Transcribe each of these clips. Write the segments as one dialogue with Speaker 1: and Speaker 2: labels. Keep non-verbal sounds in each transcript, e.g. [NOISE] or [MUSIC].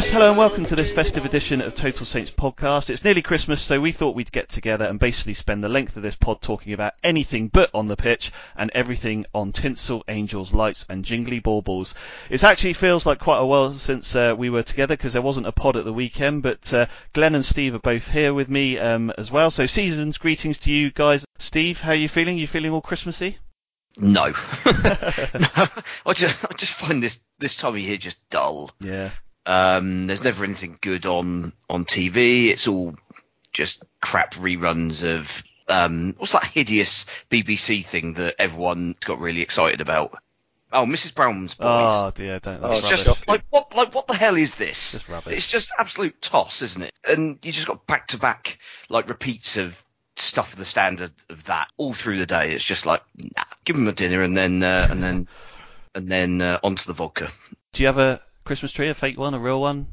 Speaker 1: Yes, hello and welcome to this festive edition of Total Saints podcast. It's nearly Christmas, so we thought we'd get together and basically spend the length of this pod talking about anything but on the pitch and everything on tinsel, angels, lights, and jingly baubles. It actually feels like quite a while since uh, we were together because there wasn't a pod at the weekend, but uh, Glenn and Steve are both here with me um, as well. So, season's greetings to you guys. Steve, how are you feeling? You feeling all Christmassy?
Speaker 2: No. [LAUGHS] [LAUGHS] no. I just I just find this this time of year just dull.
Speaker 1: Yeah.
Speaker 2: Um, there's never anything good on on TV. It's all just crap reruns of um, what's that hideous BBC thing that everyone got really excited about? Oh, Mrs. Brown's Boys.
Speaker 1: Oh dear, don't. That's
Speaker 2: it's just like what like what the hell is this?
Speaker 1: Just rubbish.
Speaker 2: It's just absolute toss, isn't it? And you just got back to back like repeats of stuff of the standard of that all through the day. It's just like nah, give them a dinner and then uh, and then and then uh, onto the vodka.
Speaker 1: Do you have a Christmas tree, a fake one, a real one?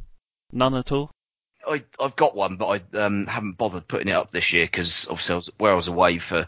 Speaker 1: None at all.
Speaker 2: I I've got one, but I um, haven't bothered putting it up this year because obviously I was, where I was away for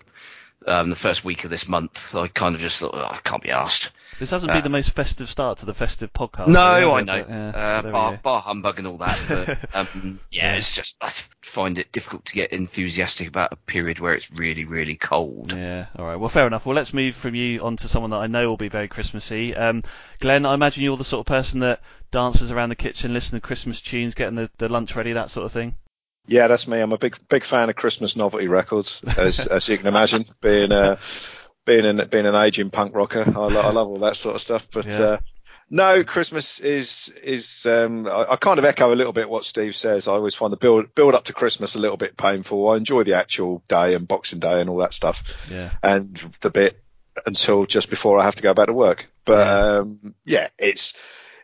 Speaker 2: um, the first week of this month, I kind of just thought oh, I can't be asked.
Speaker 1: This hasn't
Speaker 2: Uh,
Speaker 1: been the most festive start to the festive podcast.
Speaker 2: No,
Speaker 1: has
Speaker 2: I
Speaker 1: it?
Speaker 2: know.
Speaker 1: But, yeah,
Speaker 2: uh, bar, bar humbug and all that. But, [LAUGHS] um, yeah, it's just I find it difficult to get enthusiastic about a period where it's really, really cold.
Speaker 1: Yeah, all right. Well, fair enough. Well, let's move from you on to someone that I know will be very Christmassy. Um, Glenn, I imagine you're the sort of person that dances around the kitchen, listening to Christmas tunes, getting the, the lunch ready, that sort of thing.
Speaker 3: Yeah, that's me. I'm a big big fan of Christmas novelty records, as as you can imagine, [LAUGHS] being uh, being an being an aging punk rocker. I, lo- I love all that sort of stuff. But
Speaker 1: Yeah.
Speaker 3: uh, no, Christmas is is um, I, I kind of echo a little bit what Steve says. I always find the build build up to Christmas a little bit painful. I enjoy the actual day and Boxing Day and all that stuff,
Speaker 1: Yeah.
Speaker 3: and the bit until just before I have to go back to work. But
Speaker 1: Yeah.
Speaker 3: um, yeah, it's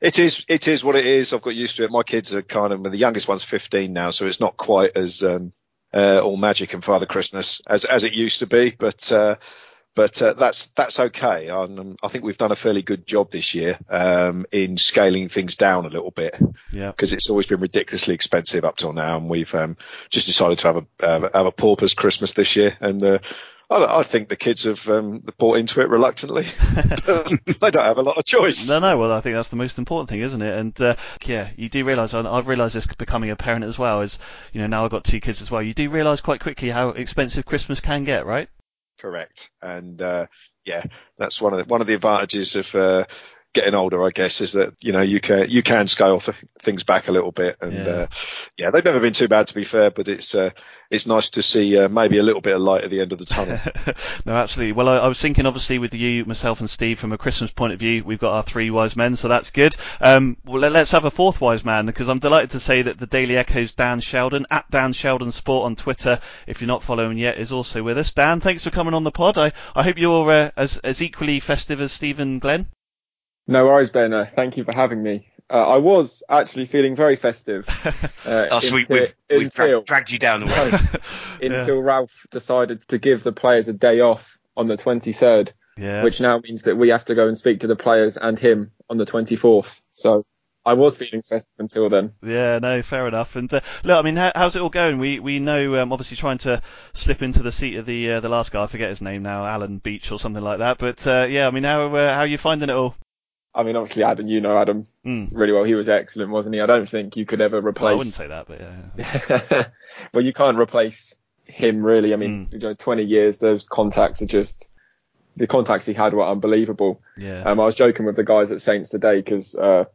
Speaker 3: it is it is what it is. I've got used to it. My kids are kind of the youngest one's 15 now, so it's not quite as um, uh, all magic and Father Christmas as as it used to be. But uh, but uh, that's that's okay. Um, I think we've done a fairly good job this year um, in scaling things down a little bit
Speaker 1: Yeah.
Speaker 3: because it's always been ridiculously expensive up till now, and we've um, just decided to have a have a, have a pauper's Christmas this year, and uh, I, I think the kids have um, bought into it reluctantly. [LAUGHS] [LAUGHS] they don't have a lot of choice.
Speaker 1: No, no. Well, I think that's the most important thing, isn't it? And uh, yeah, you do realise. and I've realised this becoming a parent as well. Is you know now I've got two kids as well. You do realise quite quickly how expensive Christmas can get, right?
Speaker 3: Correct, and uh, yeah, that's one of the, one of the advantages of uh, getting older, I guess, is that you know you can you can scale th- things back a little bit, and
Speaker 1: Yeah.
Speaker 3: uh, yeah, they've never been too bad to be fair, but it's uh, it's nice to see uh, maybe a little bit of light at the end of the tunnel. [LAUGHS]
Speaker 1: no, absolutely. Well, I, I was thinking, obviously, with you, myself, and Steve, from a Christmas point of view, we've got our three wise men, so that's good. Um, well, let, us have a fourth wise man because I'm delighted to say that the Daily Echo's Dan Sheldon at Dan Sheldon Sport on Twitter, if you're not following yet, is also with us. Dan, thanks for coming on the pod. I, I hope you're uh, as as equally festive as Steve and Glenn.
Speaker 4: No worries, Ben. Uh, thank you for having me. Uh, I was actually feeling very festive. [LAUGHS] Uh,
Speaker 2: Oh, so we,
Speaker 4: until,
Speaker 2: we've, we've dra- dragged you down the way. [LAUGHS] [LAUGHS]
Speaker 4: until Ralph decided to give the players a day off on the 23rd,
Speaker 1: Yeah.
Speaker 4: which now means that we have to go and speak to the players and him on the 24th. So I was feeling festive until then.
Speaker 1: Yeah, no, fair enough. And uh, look, I mean, how, how's it all going? We we know, um, obviously, trying to slip into the seat of the uh, the last guy. I forget his name now, Alan Beach or something like that. But uh, yeah, I mean, how uh, how are you finding it all?
Speaker 4: I mean, obviously, Adam, you know Adam
Speaker 1: Mm.
Speaker 4: really well. He was excellent, wasn't he? I don't think you could ever replace.
Speaker 1: Well, I wouldn't say that, but yeah.
Speaker 4: well, [LAUGHS] you can't replace him really. I mean, you know, 20 years, those contacts are just the contacts he had were unbelievable.
Speaker 1: Yeah.
Speaker 4: Um, I was joking with the guys at Saints today because uh,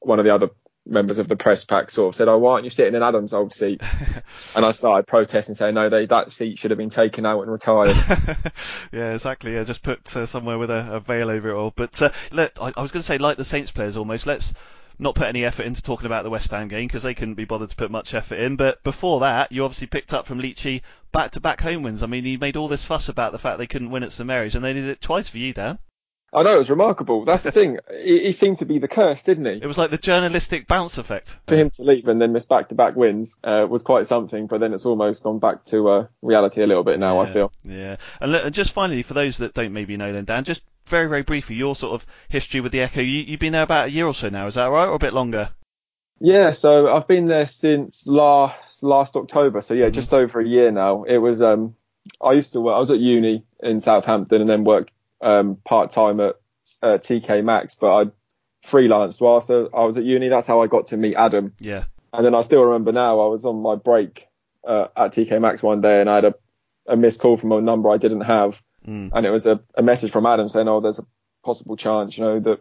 Speaker 4: one of the other members of the press pack sort of said, "Oh, why aren't you sitting in Adam's old seat?" [LAUGHS] and I started protesting, saying, "No, they, that seat should have been taken out and retired." [LAUGHS]
Speaker 1: yeah, exactly. Yeah, just put uh, somewhere with a, a veil over it all. But uh, look, I, I was going to say, like the Saints players, almost. Let's not put any effort into talking about the West Ham game because they couldn't be bothered to put much effort in. But before that, you obviously picked up from Leachy back-to-back home wins. I mean, he made all this fuss about the fact they couldn't win at St Mary's, and they did it twice for you, Dan.
Speaker 4: I know it was remarkable. That's the thing. He, he seemed to be the curse, didn't he?
Speaker 1: It was like the journalistic bounce effect.
Speaker 4: For him to leave and then miss back-to-back wins uh, was quite something. But then it's almost gone back to uh, reality a little bit now. I feel.
Speaker 1: Yeah, and, look, and just finally, for those that don't maybe know, then Dan, just very very briefly, your sort of history with the Echo. You, you've been there about a year or so now, is that right, or a bit longer?
Speaker 4: Yeah, so I've been there since last last October. So yeah, just over a year now. It was um I used to work. I was at uni in Southampton and then worked um part time at uh, TK Maxx, but I freelanced whilst I was at uni. That's how I got to meet Adam.
Speaker 1: Yeah.
Speaker 4: And then I still remember now I was on my break uh, at TK Maxx one day and I had a, a missed call from a number I didn't have,
Speaker 1: Mm.
Speaker 4: and it was a, a message from Adam saying, "Oh, there's a possible chance, you know, that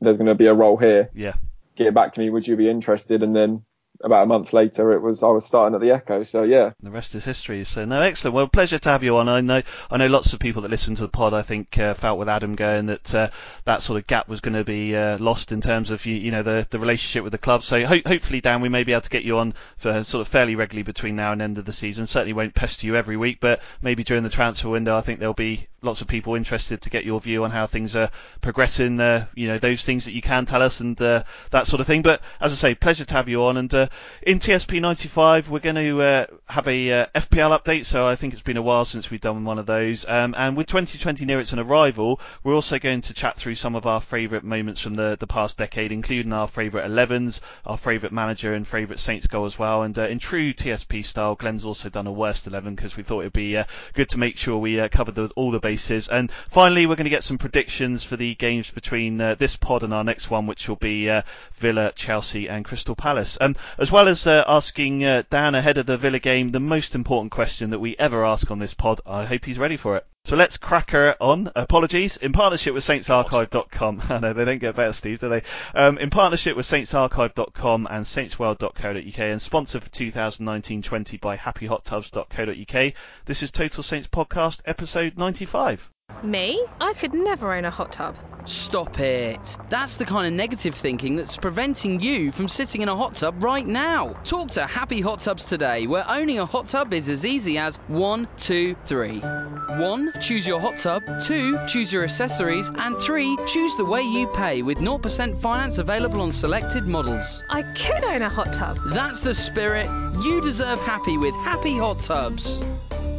Speaker 4: there's going to be a role here."
Speaker 1: Yeah.
Speaker 4: get back to me, would you be interested? And then about a month later, it was I was starting at the Echo. So yeah,
Speaker 1: The rest is history. So no, excellent. Well, pleasure to have you on. I know, I know lots of people that listen to the pod. I think uh, felt with Adam going that uh, that sort of gap was going to be uh, lost in terms of you, you know the the relationship with the club. So ho- hopefully, Dan, we may be able to get you on for sort of fairly regularly between now and end of the season. Certainly won't pester you every week, but maybe during the transfer window, I think there'll be lots of people interested to get your view on how things are progressing. Uh, you know those things that you can tell us and uh, that sort of thing. But as I say, pleasure to have you on. And uh, in TSP 95, we're going to uh, have a uh, FPL update. So I think it's been a while since we've done one of those. Um, and with 2020 near its an arrival, we're also going to chat through some of our favourite moments from the the past decade, including our favourite 11s, our favourite manager, and favourite Saints goal as well. And uh, in true TSP style, Glenn's also done a worst 11 because we thought it'd be good to make sure we covered the, all the bases. And finally, we're going to get some predictions for the games between uh, this pod and our next one, which will be uh, Villa, Chelsea, and Crystal Palace. Um, as well as uh, asking uh, Dan ahead of the Villa game the most important question that we ever ask on this pod. I hope he's ready for it. So let's crack her on. Apologies. In partnership with SaintsArchive.com. [LAUGHS] I know they don't get better, Steve, do they? Um, in partnership with SaintsArchive.com and SaintsWorld.co.uk and sponsored for 2019-20 by HappyHotTubs.co.uk. This is Total Saints Podcast, episode 95.
Speaker 5: Me? I could never own a hot tub.
Speaker 6: Stop it. That's the kind of negative thinking that's preventing you from sitting in a hot tub right now. Talk to Happy Hot Tubs today, where owning a hot tub is as easy as one, two, three. One, choose your hot tub. Two, choose your accessories. And three, choose the way you pay with 0% finance available on selected models.
Speaker 5: I could own a hot tub.
Speaker 6: That's the spirit. You deserve happy with Happy Hot Tubs.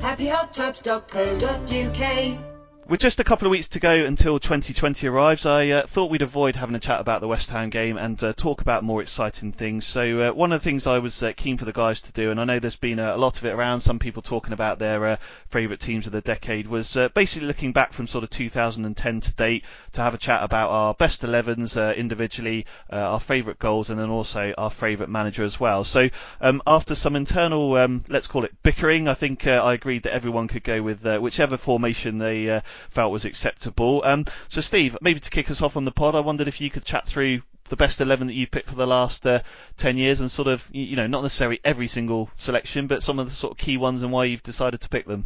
Speaker 7: happyhottubs.co.uk
Speaker 1: With just a couple of weeks to go until 2020 arrives, I uh, thought we'd avoid having a chat about the West Ham game and uh, talk about more exciting things. So uh, one of the things I was uh, keen for the guys to do, and I know there's been a, lot of it around, some people talking about their uh, favourite teams of the decade, was uh, basically looking back from sort of 2010 to date to have a chat about our best 11s uh, individually, our favourite goals, and then also our favourite manager as well. So um, after some internal, um, let's call it bickering, I think I agreed that everyone could go with whichever formation they felt was acceptable. Um, so Steve, maybe to kick us off on the pod, I wondered if you could chat through the best 11 that you've picked for the last uh, 10 years and sort of, you know, not necessarily every single selection, but some of the sort of key ones and why you've decided to pick them.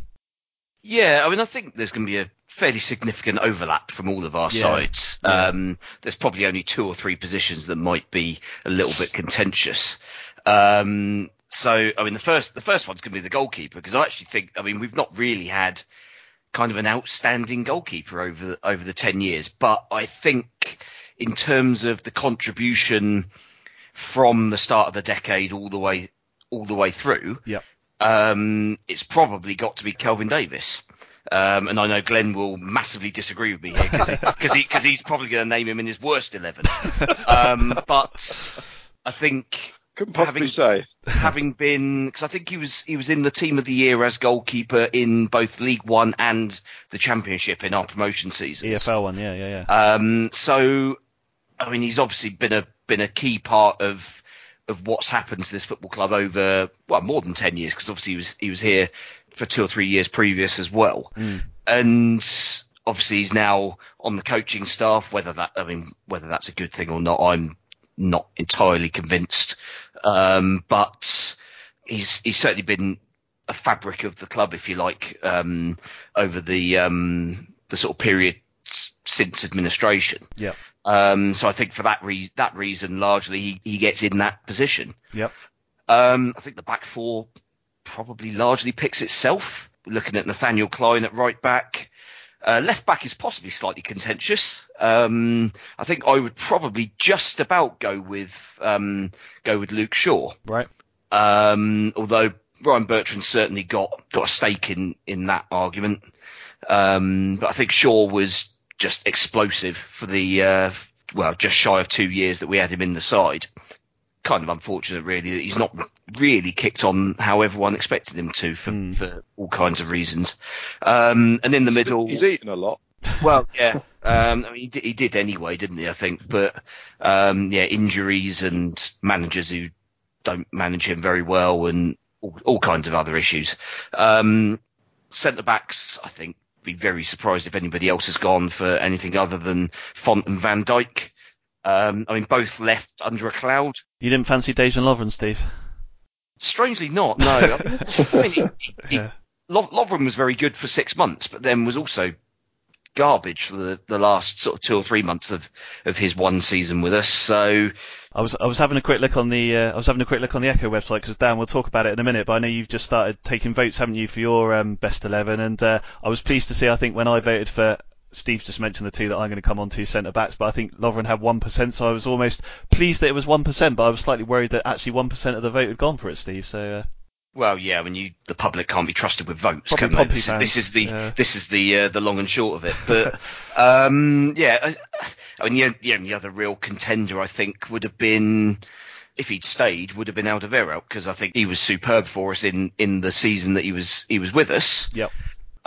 Speaker 2: Yeah, I mean, I think there's going to be a fairly significant overlap from all of our
Speaker 1: Yeah.
Speaker 2: sides.
Speaker 1: Yeah.
Speaker 2: Um, there's probably only two or three positions that might be a little bit contentious. Um, so, I mean, the first the first one's going to be the goalkeeper because I actually think, I mean, we've not really had kind of an outstanding goalkeeper over the, over the ten years, but I think in terms of the contribution from the start of the decade all the way all the way through,
Speaker 1: Yep.
Speaker 2: um, it's probably got to be Kelvin Davis. Um, and I know Glenn will massively disagree with me here because he, cause he's probably going to name him in his worst 11. [LAUGHS] Um, but I think
Speaker 3: Couldn't possibly
Speaker 2: having,
Speaker 3: say. [LAUGHS]
Speaker 2: having been, because I think he was he was in the team of the year as goalkeeper in both League One and the Championship in our promotion season.
Speaker 1: EFL one, yeah, yeah, yeah.
Speaker 2: Um, so, I mean, he's obviously been a been a key part of of what's happened to this football club over well more than ten years because obviously he was he was here for two or three years previous as well, and obviously he's now on the coaching staff. Whether that I mean whether that's a good thing or not, I'm not entirely convinced. Um, but he's he's certainly been a fabric of the club, if you like, um, over the um, the sort of period since administration.
Speaker 1: Yep.
Speaker 2: Um, so I think for that re- that reason, largely he, he gets in that position.
Speaker 1: Yep.
Speaker 2: Um, I think the back four probably largely picks itself. Looking at Nathaniel Clyne at right back, uh, left back is possibly slightly contentious. Um, I think I would probably just about go with um, go with Luke Shaw.
Speaker 1: Right.
Speaker 2: Um, although Ryan Bertrand certainly got got a stake in in that argument. Um, but I think Shaw was just explosive for the uh, well, just shy of two years that we had him in the side. Kind of unfortunate, really, that he's not really kicked on how everyone expected him to for, for all kinds of reasons. Um, and in the middle,
Speaker 3: He's eaten a lot. [LAUGHS]
Speaker 2: well, yeah. Um, I mean, he did, he did anyway, didn't he? I think, but um, yeah, injuries and managers who don't manage him very well, and all, all kinds of other issues. Um, Centre backs, I think, be very surprised if anybody else has gone for anything other than Font and Van Dijk. Um, I mean, both left under a cloud.
Speaker 1: You didn't fancy Dejan Lovren, Steve?
Speaker 2: Strangely not, no. I mean, he, he,
Speaker 1: Yeah.
Speaker 2: Lo- Lovren was very good for six months, but then was also garbage for the, the last sort of two or three months of, of his one season with us. So
Speaker 1: I was I was having a quick look on the uh, I was having a quick look on the Echo website because Dan, we'll talk about it in a minute. But I know you've just started taking votes, haven't you, for your um, best eleven? And uh, I was pleased to see. I think when I voted for. Steve just mentioned the two that I'm going to come on to centre backs, but I think Lovren had one percent, so I was almost pleased that it was one percent. But I was slightly worried that actually one percent of the vote had gone for it, Steve. So uh,
Speaker 2: Well, yeah, I mean, you, the public can't be trusted with votes,
Speaker 1: Probably
Speaker 2: can they? This, this is the
Speaker 1: yeah.
Speaker 2: this is the uh, the long and short of it. [LAUGHS] But um, yeah, I, I mean, the, the only other real contender I think would have been if he'd stayed would have been Alderweireld because I think he was superb for us in in the season that he was he was with us.
Speaker 1: Yep.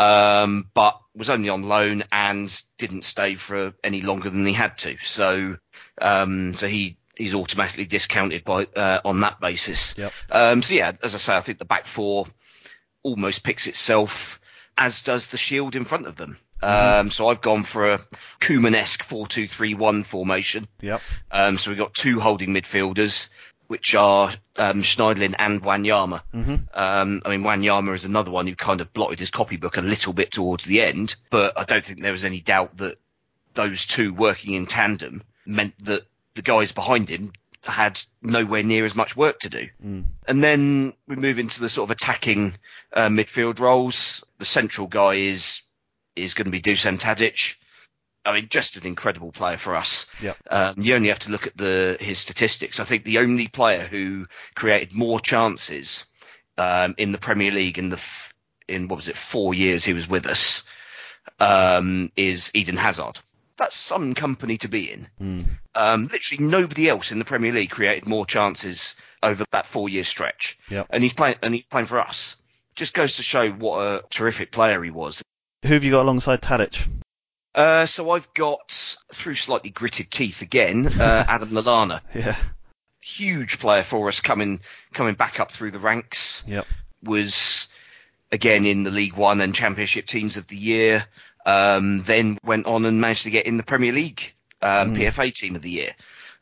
Speaker 2: Um, but was only on loan and didn't stay for any longer than he had to. So um, so he he's automatically discounted by uh, on that basis.
Speaker 1: Yep.
Speaker 2: Um, so yeah, as I say, I think the back four almost picks itself, as does the shield in front of them. Um, so I've gone for a Koeman-esque 4-2-3-1 formation.
Speaker 1: Yep.
Speaker 2: Um, so we've got two holding midfielders, which are um, Schneiderlin and Wanyama.
Speaker 1: Mhm.
Speaker 2: Um, I mean, Wanyama is another one who kind of blotted his copybook a little bit towards the end, but I don't think there was any doubt that those two working in tandem meant that the guys behind him had nowhere near as much work to do. And then we move into the sort of attacking uh, midfield roles. The central guy is is going to be Dusan Tadic. I mean, just an incredible player for us.
Speaker 1: Yep.
Speaker 2: Um, you only have to look at the his statistics. I think the only player who created more chances um, in the Premier League in the f- in what was it four years he was with us um, is Eden Hazard. That's some company to be in. Um, literally nobody else in the Premier League created more chances over that four year stretch.
Speaker 1: Yep.
Speaker 2: And he's playing and he's playing for us. Just goes to show what a terrific player he was.
Speaker 1: Who have you got alongside Tadic?
Speaker 2: Uh, so I've got through slightly gritted teeth again, uh, [LAUGHS] Adam Lallana.
Speaker 1: Yeah.
Speaker 2: Huge player for us coming coming back up through the ranks.
Speaker 1: Yep.
Speaker 2: Was again in the League One and Championship teams of the year. Um, then went on and managed to get in the Premier League um, PFA team of the year.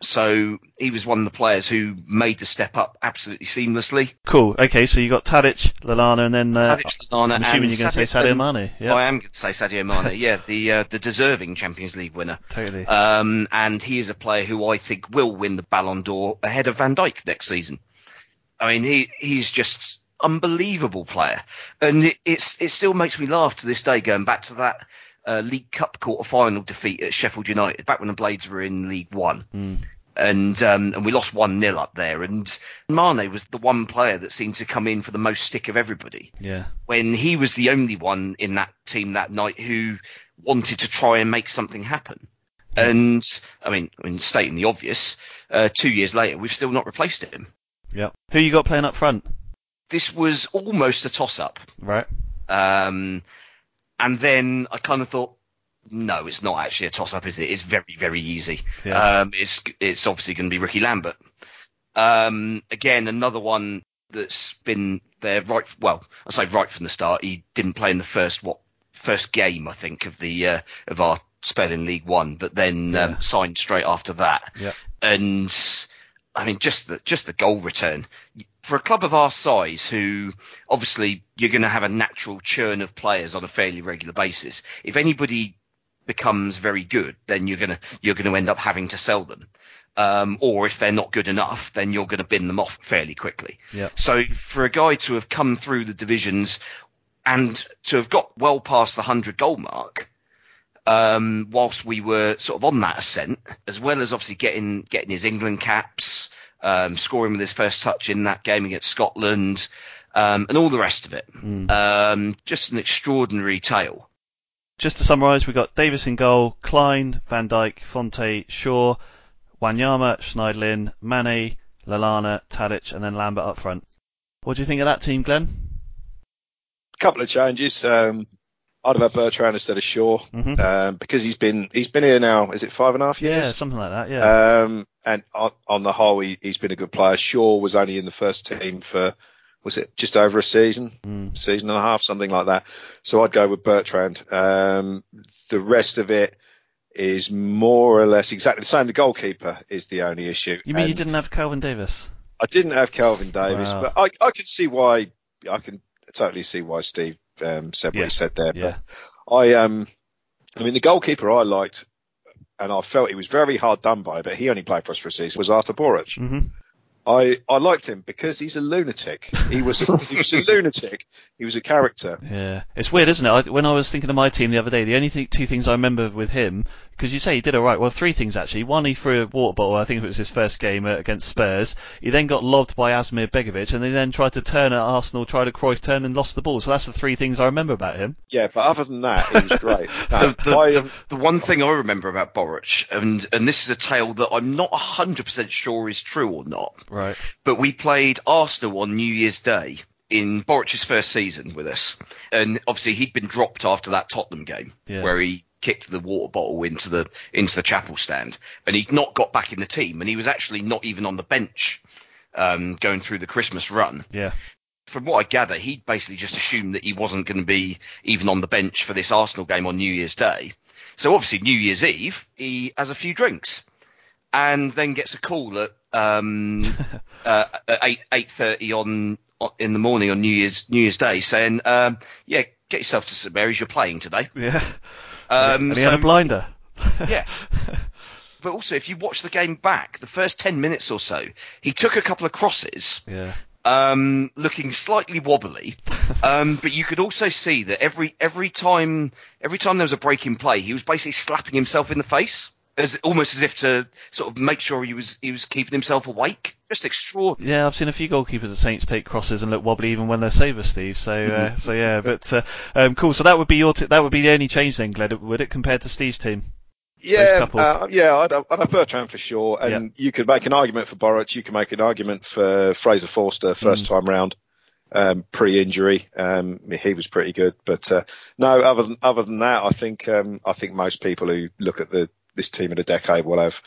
Speaker 2: So he was one of the players who made the step up absolutely seamlessly.
Speaker 1: Cool. Okay, so you got Tadic, Lallana, and then uh,
Speaker 2: Tadic, Lallana,
Speaker 1: I'm assuming
Speaker 2: and
Speaker 1: you're going to say Sadio Mane. Yeah,
Speaker 2: I am going to say Sadio Mane. [LAUGHS] yeah, the uh, the deserving Champions League winner.
Speaker 1: totally.
Speaker 2: Um, and he is a player who I think will win the Ballon d'Or ahead of Van Dijk next season. I mean, he he's just unbelievable player, and it, it's it still makes me laugh to this day going back to that uh, League Cup quarter final defeat at Sheffield United back when the Blades were in League One. And um, and we lost one 0 up there, and Mane was the one player that seemed to come in for the most stick of everybody
Speaker 1: yeah.
Speaker 2: when he was the only one in that team that night who wanted to try and make something happen. And I mean, I mean, stating the obvious, uh, two years later, we've still not replaced him.
Speaker 1: Yeah. Who you got playing up front?
Speaker 2: This was almost a toss-up,
Speaker 1: Right.
Speaker 2: um, and then I kind of thought, no, it's not actually a toss-up, is it? It's very, very easy.
Speaker 1: Yeah.
Speaker 2: Um, it's it's obviously going to be Ricky Lambert. Um, again, another one that's been there right. Well, I say right from the start. He didn't play in the first what first game I think of the uh, of our spell in League One, but then
Speaker 1: Yeah.
Speaker 2: um, signed straight after that.
Speaker 1: Yeah.
Speaker 2: And I mean, just the just the goal return for a club of our size, who obviously you're going to have a natural churn of players on a fairly regular basis. If anybody becomes very good, then you're gonna you're gonna end up having to sell them. Um, or if they're not good enough, then you're going to bin them off fairly quickly.
Speaker 1: Yeah.
Speaker 2: So for a guy to have come through the divisions and to have got well past the hundred goal mark, um, whilst we were sort of on that ascent, as well as obviously getting getting his England caps, um, scoring with his first touch in that game against Scotland, um, and all the rest of it. Um, just an extraordinary tale.
Speaker 1: Just to summarise, we've got Davis in goal, Clyne, Van Dijk, Fonte, Shaw, Wanyama, Schneiderlin, Mane, Lallana, Tadic, and then Lambert up front. What do you think of that team, Glenn?
Speaker 3: A couple of changes. Um, I'd have had Bertrand instead of Shaw
Speaker 1: Mhm.
Speaker 3: um, because he's been he's been here now. Is it five and a half years?
Speaker 1: Yeah,
Speaker 3: years?
Speaker 1: something like that. Yeah.
Speaker 3: Um, and on, on the whole, he, he's been a good player. Shaw was only in the first team for was it just over a season,
Speaker 1: Mm.
Speaker 3: season and a half, something like that. So I'd go with Bertrand. Um, the rest of it is more or less exactly the same. The goalkeeper is the only issue.
Speaker 1: you mean you didn't have Kelvin Davis?
Speaker 3: I didn't have Kelvin Davis,
Speaker 1: Wow.
Speaker 3: but I, I can see why. I can totally see why Steve um, said what
Speaker 1: Yeah.
Speaker 3: he said there.
Speaker 1: Yeah.
Speaker 3: But I um, I mean, the goalkeeper I liked, and I felt he was very hard done by, but he only played for us for a season. Was Arthur Boruc.
Speaker 1: hmm
Speaker 3: I I liked him because he's a lunatic. He was a, [LAUGHS] he was a lunatic. He was a character.
Speaker 1: Yeah, it's weird, isn't it? I, when I was thinking of my team the other day, the only th- two things I remember with him, because you say he did all right. Well, three things actually. One, he threw a water bottle. I think it was his first game uh, against Spurs. He then got lobbed by Asmir Begovic, and he then tried to turn at Arsenal, tried a Cruyff turn, and lost the ball. So that's the three things I remember about him.
Speaker 3: Yeah, but other than that, he was great. [LAUGHS] No,
Speaker 2: the, the,
Speaker 3: I,
Speaker 2: the, the one thing I remember about Boruc, and and this is a tale that I'm not hundred percent sure is true or not,
Speaker 1: Right.
Speaker 2: but we played Arsenal on New Year's Day in Boruc's first season with us, and obviously he'd been dropped after that Tottenham game
Speaker 1: Yeah.
Speaker 2: where he kicked the water bottle into the into the chapel stand, and he'd not got back in the team, and he was actually not even on the bench um, going through the Christmas run
Speaker 1: Yeah.
Speaker 2: from what I gather, he'd basically just assumed that he wasn't going to be even on the bench for this Arsenal game on New Year's Day. So obviously New Year's Eve, he has a few drinks, and then gets a call at um, [LAUGHS] uh, at eight eight thirty on on- in the morning on New Year's New Year's Day, saying, um, "Yeah, get yourself to St Mary's. You're playing today."
Speaker 1: Yeah.
Speaker 2: Um,
Speaker 1: and he had a blinder.
Speaker 2: yeah. [LAUGHS] But also, if you watch the game back, the first 10 minutes or so, he took a couple of crosses,
Speaker 1: Yeah.
Speaker 2: um, looking slightly wobbly. Um, but you could also see that every, every time, every time there was a break in play, he was basically slapping himself in the face. As, almost as if to sort of make sure he was he was keeping himself awake. Just extraordinary.
Speaker 1: Yeah, I've seen a few goalkeepers at Saints take crosses and look wobbly even when they're sober, Steve. So, uh, so yeah, but uh, um, cool. So that would be your t- that would be the only change then, Glenn, would it, compared to Steve's team?
Speaker 3: Yeah, uh, yeah, I'd, have- I'd have Bertrand for sure, and you could make an argument for Boruc. You can make an argument for Fraser Forster first time round, um, pre-injury. Um, he was pretty good, but uh, no, other than other than that, I think um, I think most people who look at the this team in a decade will have,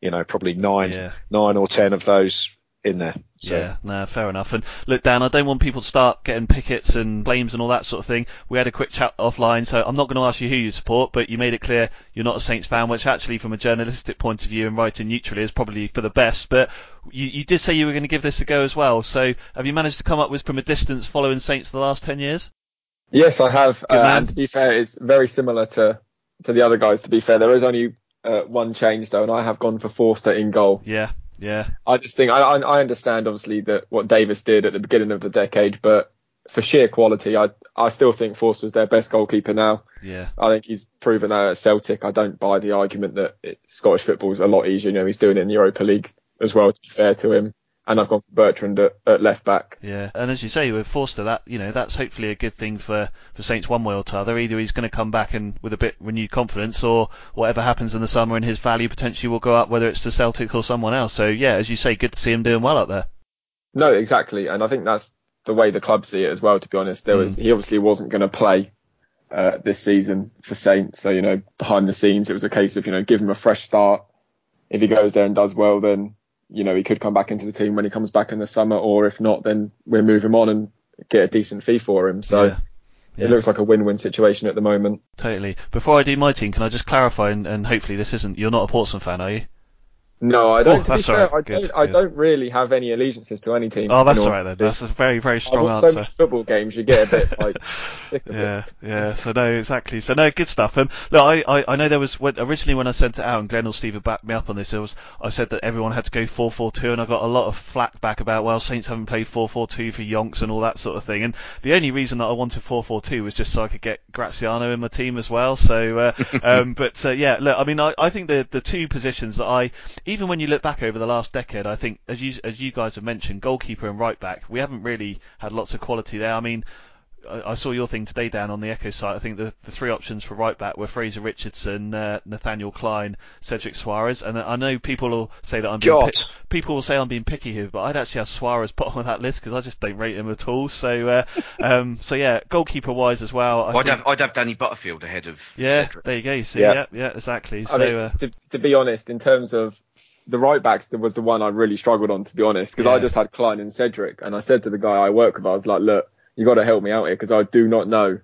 Speaker 3: you know, probably nine
Speaker 1: Yeah.
Speaker 3: nine or ten of those in there. So.
Speaker 1: Yeah, no, fair enough. And look, Dan, I don't want people to start getting pickets and blames and all that sort of thing. We had a quick chat offline, so I'm not going to ask you who you support, but you made it clear you're not a Saints fan, which actually, from a journalistic point of view and writing neutrally, is probably for the best. But you, you did say you were going to give this a go as well. So have you managed to come up with from a distance following Saints the last ten years?
Speaker 4: Yes, I have. Uh, and to be fair, it's very similar to to the other guys. To be fair, there is only uh, one change though, and I have gone for Forster in goal.
Speaker 1: Yeah, yeah,
Speaker 4: I just think I, I understand obviously that what Davis did at the beginning of the decade, but for sheer quality, I I still think Forster's their best goalkeeper now.
Speaker 1: yeah.
Speaker 4: I think he's proven that at Celtic. I don't buy the argument that it, Scottish football is a lot easier. You know, he's doing it in the Europa League as well. To be fair to him, and I've gone for Bertrand at, at left back.
Speaker 1: Yeah, and as you say with Forster, that you know that's hopefully a good thing for, for Saints one way or t'other. Either he's going to come back and with a bit renewed confidence, or whatever happens in the summer, and his value potentially will go up, whether it's to Celtic or someone else. So yeah, as you say, good to see him doing well up there.
Speaker 4: No, exactly, and I think that's the way the club see it as well. To be honest, there was he obviously wasn't going to play uh, this season for Saints, so you know behind the scenes it was a case of you know give him a fresh start. If he goes there and does well, then you know he could come back into the team when he comes back in the summer, or if not, then we'll move him on and get a decent fee for him. So.
Speaker 1: Yeah. Yeah.
Speaker 4: It looks like a win-win situation at the moment.
Speaker 1: Totally. Before I do my team, can I just clarify, and, and hopefully this isn't, you're not a Portsmouth fan, are you?
Speaker 4: No, I don't.
Speaker 1: Oh,
Speaker 4: to be
Speaker 1: that's
Speaker 4: fair,
Speaker 1: right.
Speaker 4: I, don't,
Speaker 1: Good,
Speaker 4: I don't really have any allegiances to any team.
Speaker 1: Oh, that's all right then. That's a very, very strong
Speaker 4: so
Speaker 1: answer.
Speaker 4: many football games, you get a bit like [LAUGHS]
Speaker 1: Yeah, yeah. So no, exactly. So no, good stuff. Um, look, I, I, I know there was when, originally when I sent it out, and Glenn or Steve backed me up on this. It was I said that everyone had to go four four two, and I got a lot of flack back about well, Saints haven't played four four two for yonks and all that sort of thing. And the only reason that I wanted four four two was just so I could get Graziano in my team as well. So, uh, [LAUGHS] um, but uh, yeah, look, I mean, I, I think the the two positions that I even when you look back over the last decade, I think as you as you guys have mentioned, goalkeeper and right back, we haven't really had lots of quality there. I mean. I I saw your thing today down on the Echo site. I think the, the three options for right back were Frazer Richardson, uh, Nathaniel Clyne, Cedric Soares, and I know people will say that I'm being
Speaker 3: God.
Speaker 1: pi- people will say I'm being picky here, but I'd actually have Soares [LAUGHS] bottom of that list because I just don't rate him at all. So, uh, [LAUGHS] um, so yeah, goalkeeper wise as well. I
Speaker 2: I'd
Speaker 1: think-
Speaker 2: have I'd have Danny Butterfield ahead of
Speaker 1: yeah,
Speaker 2: Cedric.
Speaker 1: there you go. So,
Speaker 3: Yeah.
Speaker 1: yeah, yeah, exactly.
Speaker 4: I
Speaker 1: So,
Speaker 4: mean,
Speaker 1: uh,
Speaker 4: to, to be honest, in terms of the right backs, was the one I really struggled on, to be honest, because I just had Clyne and Cedric, and I said to the guy I work with, I was like, look, you got to help me out here because I do not know.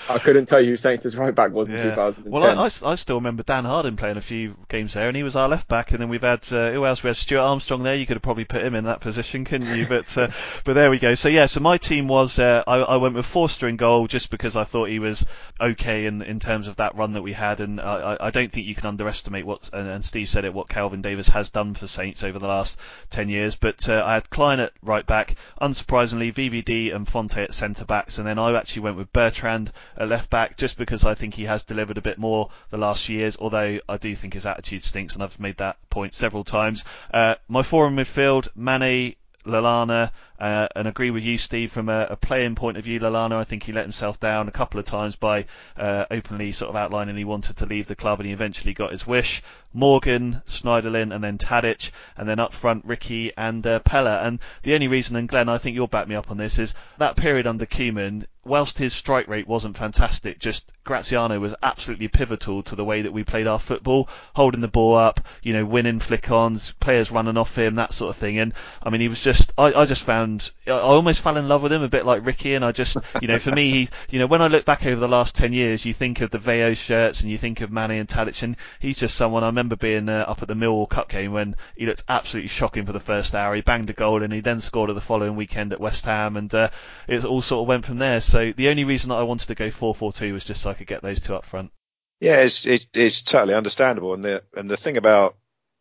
Speaker 4: [LAUGHS] I couldn't tell you who Saints' right back was in
Speaker 1: Yeah.
Speaker 4: 2010.
Speaker 1: Well, I still remember Dan Harding playing a few games there, and he was our left back. And then we've had uh, who else? We had Stuart Armstrong there. You could have probably put him in that position, couldn't you? But uh, [LAUGHS] but there we go. So yeah, so my team was uh, I, I went with Forster in goal just because I thought he was okay in in terms of that run that we had, and I, I- I don't think you can underestimate what and, and Steve said it what Kelvin Davis has done for Saints over the last ten years. But uh, I had Clyne at right back, unsurprisingly VVD and Fonte at centre backs, and then I actually went with Bertrand at left back just because I think he has delivered a bit more the last few years. Although I do think his attitude stinks, and I've made that point several times. Uh, my four in midfield: Manny, Lallana, uh, and agree with you, Steve, from a, a playing point of view. Lallana, I think he let himself down a couple of times by uh, openly sort of outlining he wanted to leave the club, and he eventually got his wish. Morgan, Schneiderlin, and then Tadic, and then up front Ricky and uh, Pellè. And the only reason, and Glenn, I think you'll back me up on this, is that period under Koeman, whilst his strike rate wasn't fantastic, just Graziano was absolutely pivotal to the way that we played our football, holding the ball up, you know, winning flick-ons, players running off him, that sort of thing. And I mean, he was just, I, I just found, I I almost fell in love with him a bit like Ricky. And I just, you know, for me, he, you know, when I look back over the last 10 years, you think of the Veho shirts and you think of Manny and Tadic, and he's just someone, I remember being uh, up at the Millwall Cup game when he looked absolutely shocking for the first hour. He banged a goal and he then scored the following weekend at West Ham, and uh, it all sort of went from there. So the only reason that I wanted to go 4-4-2 was just so I could get those two up front.
Speaker 3: Yeah, it's, it, it's totally understandable. And the and the thing about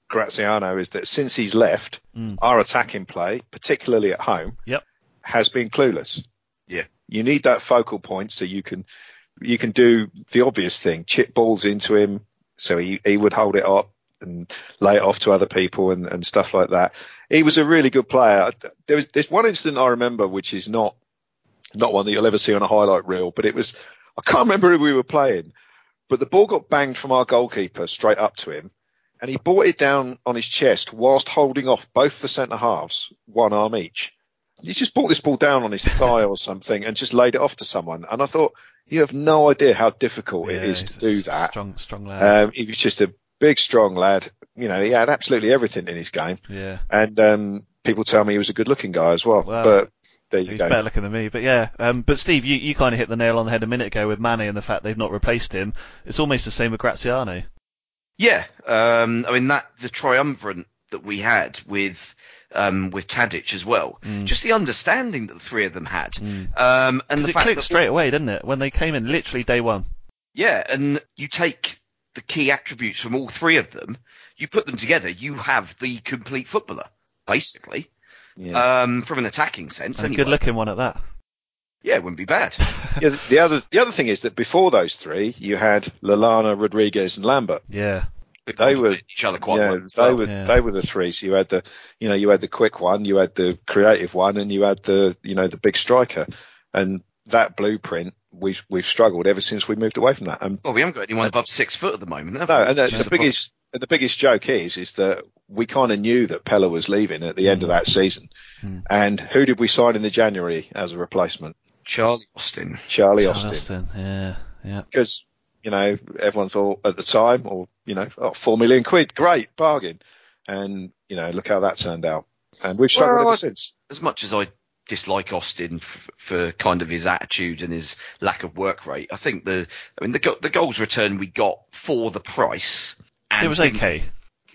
Speaker 3: Graziano is that since he's left,
Speaker 1: Mm.
Speaker 3: our attacking play, particularly at home,
Speaker 1: Yep.
Speaker 3: has been clueless.
Speaker 2: Yeah.
Speaker 3: You need that focal point so you can you can do the obvious thing, chip balls into him, so he, he would hold it up and lay it off to other people and, and stuff like that. He was a really good player. There was there's one incident I remember which is not not one that you'll ever see on a highlight reel, but it was I can't remember who we were playing, but the ball got banged from our goalkeeper straight up to him, and he brought it down on his chest whilst holding off both the centre halves, one arm each. He just brought this ball down on his thigh or something and just laid it off to someone. And I thought, you have no idea how difficult it
Speaker 1: Yeah,
Speaker 3: is
Speaker 1: he's
Speaker 3: to do that.
Speaker 1: Strong, strong lad.
Speaker 3: Um, he was just a big, strong lad. You know, he had absolutely everything in his game.
Speaker 1: yeah.
Speaker 3: And um, people tell me he was a good-looking guy as well.
Speaker 1: Well,
Speaker 3: but there you
Speaker 1: He's
Speaker 3: go.
Speaker 1: better looking than me, but yeah. Um, but Steve, you, you kind of hit the nail on the head a minute ago with Manny and the fact they've not replaced him. It's almost the same with Graziano.
Speaker 2: Yeah, um, I mean that the triumvirate that we had with um, with Tadic as well,
Speaker 1: Mm.
Speaker 2: just the understanding that the three of them had, um, and the
Speaker 1: it clicked
Speaker 2: that
Speaker 1: straight away, didn't it? When they came in, literally day one.
Speaker 2: Yeah, and you take the key attributes from all three of them, you put them together, you have the complete footballer, basically.
Speaker 3: Yeah.
Speaker 2: Um, from an attacking sense,
Speaker 1: And a good looking one at that.
Speaker 2: Yeah, it wouldn't be bad. [LAUGHS]
Speaker 3: yeah, the- the other the other thing is that before those three, you had Lallana, Rodriguez, and Lambert.
Speaker 1: Yeah.
Speaker 3: They were
Speaker 2: each other quite
Speaker 3: yeah,
Speaker 2: well
Speaker 3: they
Speaker 2: well.
Speaker 3: were
Speaker 1: Yeah.
Speaker 3: they were the three. So you had the you know you had the quick one, you had the creative one, and you had the you know the big striker. And that blueprint we've we've struggled ever since we moved away from that. And
Speaker 2: Well, we haven't got anyone above six foot at the moment. Have
Speaker 3: no,
Speaker 2: we?
Speaker 3: and the,
Speaker 2: Which
Speaker 3: the
Speaker 2: problem.
Speaker 3: biggest and the biggest joke is is that we kind of knew that Pellè was leaving at the end of that season. And who did we sign in the January as a replacement?
Speaker 2: Charlie Austin.
Speaker 3: Charlie
Speaker 1: Charlie
Speaker 3: Austin.
Speaker 1: Austin, Yeah, yeah.
Speaker 3: because you know everyone thought at the time, or you know, oh, four million quid, great bargain, and you know, look how that turned out, and we've struggled
Speaker 2: Well,
Speaker 3: ever
Speaker 2: I-
Speaker 3: since.
Speaker 2: As much as I dislike Austin f- for kind of his attitude and his lack of work rate, I think the I mean the the goals return we got for the price. And
Speaker 1: It was
Speaker 2: given-
Speaker 1: okay.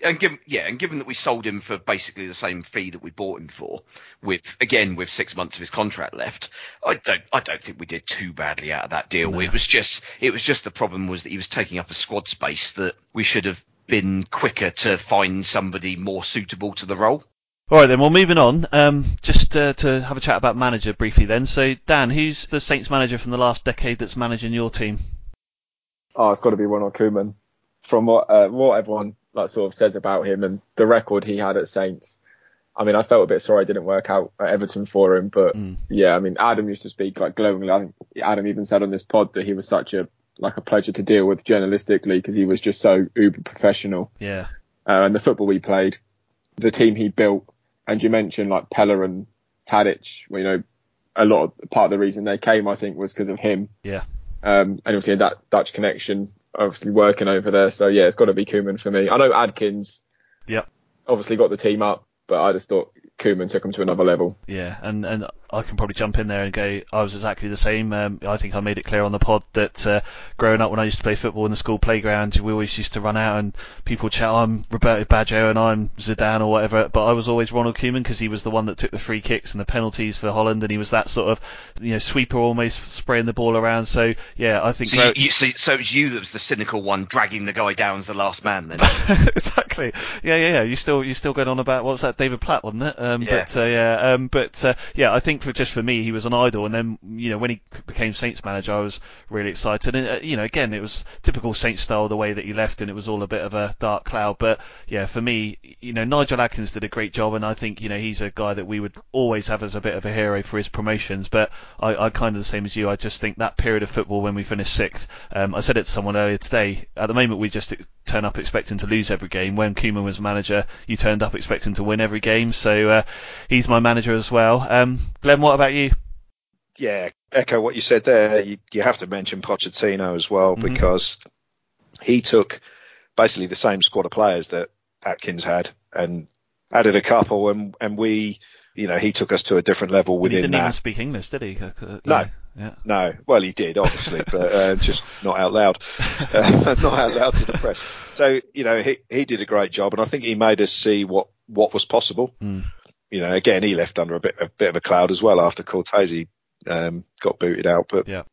Speaker 2: And given yeah, and given that we sold him for basically the same fee that we bought him for, with again with six months of his contract left, I don't I don't think we did too badly out of that deal. It was just it was just the problem was that he was taking up a squad space that we should have been quicker to find somebody more suitable to the role.
Speaker 1: All right, then. Well, moving on. Um, just uh, to have a chat about manager briefly, then. So, Dan, who's the Saints manager from the last decade that's managing your team?
Speaker 4: Oh, it's got to be Ronald Koeman. From what uh, what everyone like sort of says about him and the record he had at Saints. I mean, I felt a bit sorry I didn't work out at Everton for him, but yeah, I mean, Adam used to speak like glowingly. I think Adam even said on this pod that he was such a like a pleasure to deal with journalistically because he was just so uber professional.
Speaker 1: Yeah.
Speaker 4: Uh, and the football we played, the team he built, and you mentioned like Pellè and Tadic. Well, you know, a lot of part of the reason they came, I think, was because of him.
Speaker 1: Yeah.
Speaker 4: Um, and obviously that Dutch connection, obviously working over there. So yeah, it's got to be Koeman for me. I know Adkins
Speaker 1: Yeah.
Speaker 4: obviously got the team up, but I just thought Koeman took him to another level.
Speaker 1: Yeah, and and I can probably jump in there and go. I was exactly the same. Um, I think I made it clear on the pod that uh, growing up when I used to play football in the school playground, we always used to run out and people would shout, "I'm Roberto Baggio" and I'm Zidane or whatever. But I was always Ronald Koeman because he was the one that took the free kicks and the penalties for Holland, and he was that sort of you know sweeper, almost spraying the ball around. So yeah, I think
Speaker 2: So,
Speaker 1: Ro-
Speaker 2: you, you, so, so was you that was the cynical one dragging the guy down as the last man then. [LAUGHS]
Speaker 1: exactly. Yeah, yeah, yeah. You still you still going on about what was that David Platt, wasn't it? Um,
Speaker 2: Yeah.
Speaker 1: But uh, yeah, um, but uh, yeah, I think for just for me, he was an idol. And then you know when he became Saints manager, I was really excited. And uh, you know, again, it was typical Saints style the way that he left, and it was all a bit of a dark cloud. But yeah, for me, you know, Nigel Adkins did a great job, and I think you know he's a guy that we would always have as a bit of a hero for his promotions. But I, I kind of the same as you. I just think that period of football when we finished sixth, um, I said it to someone earlier today. At the moment, we just turn up expecting to lose every game. When Koeman was manager, you turned up expecting to win every game. So uh, he's my manager as well. Um, Glenn, what about you?
Speaker 3: Yeah, echo what you said there. You, you have to mention Pochettino as well
Speaker 1: Mhm.
Speaker 3: because he took basically the same squad of players that Adkins had and added a couple, and and we, you know, he took us to a different level
Speaker 1: And he
Speaker 3: within
Speaker 1: didn't
Speaker 3: that.
Speaker 1: even speak English, did he? Uh, uh,
Speaker 3: No.
Speaker 1: Yeah.
Speaker 3: No, well, he did obviously, [LAUGHS] but uh, just not out loud, [LAUGHS] uh, [LAUGHS] not out loud to the press. So you know, he he did a great job, and I think he made us see what what was possible.
Speaker 1: Mm.
Speaker 3: You know, again, he left under a bit a bit of a cloud as well after Cortese um, got booted out, but
Speaker 1: Yeah.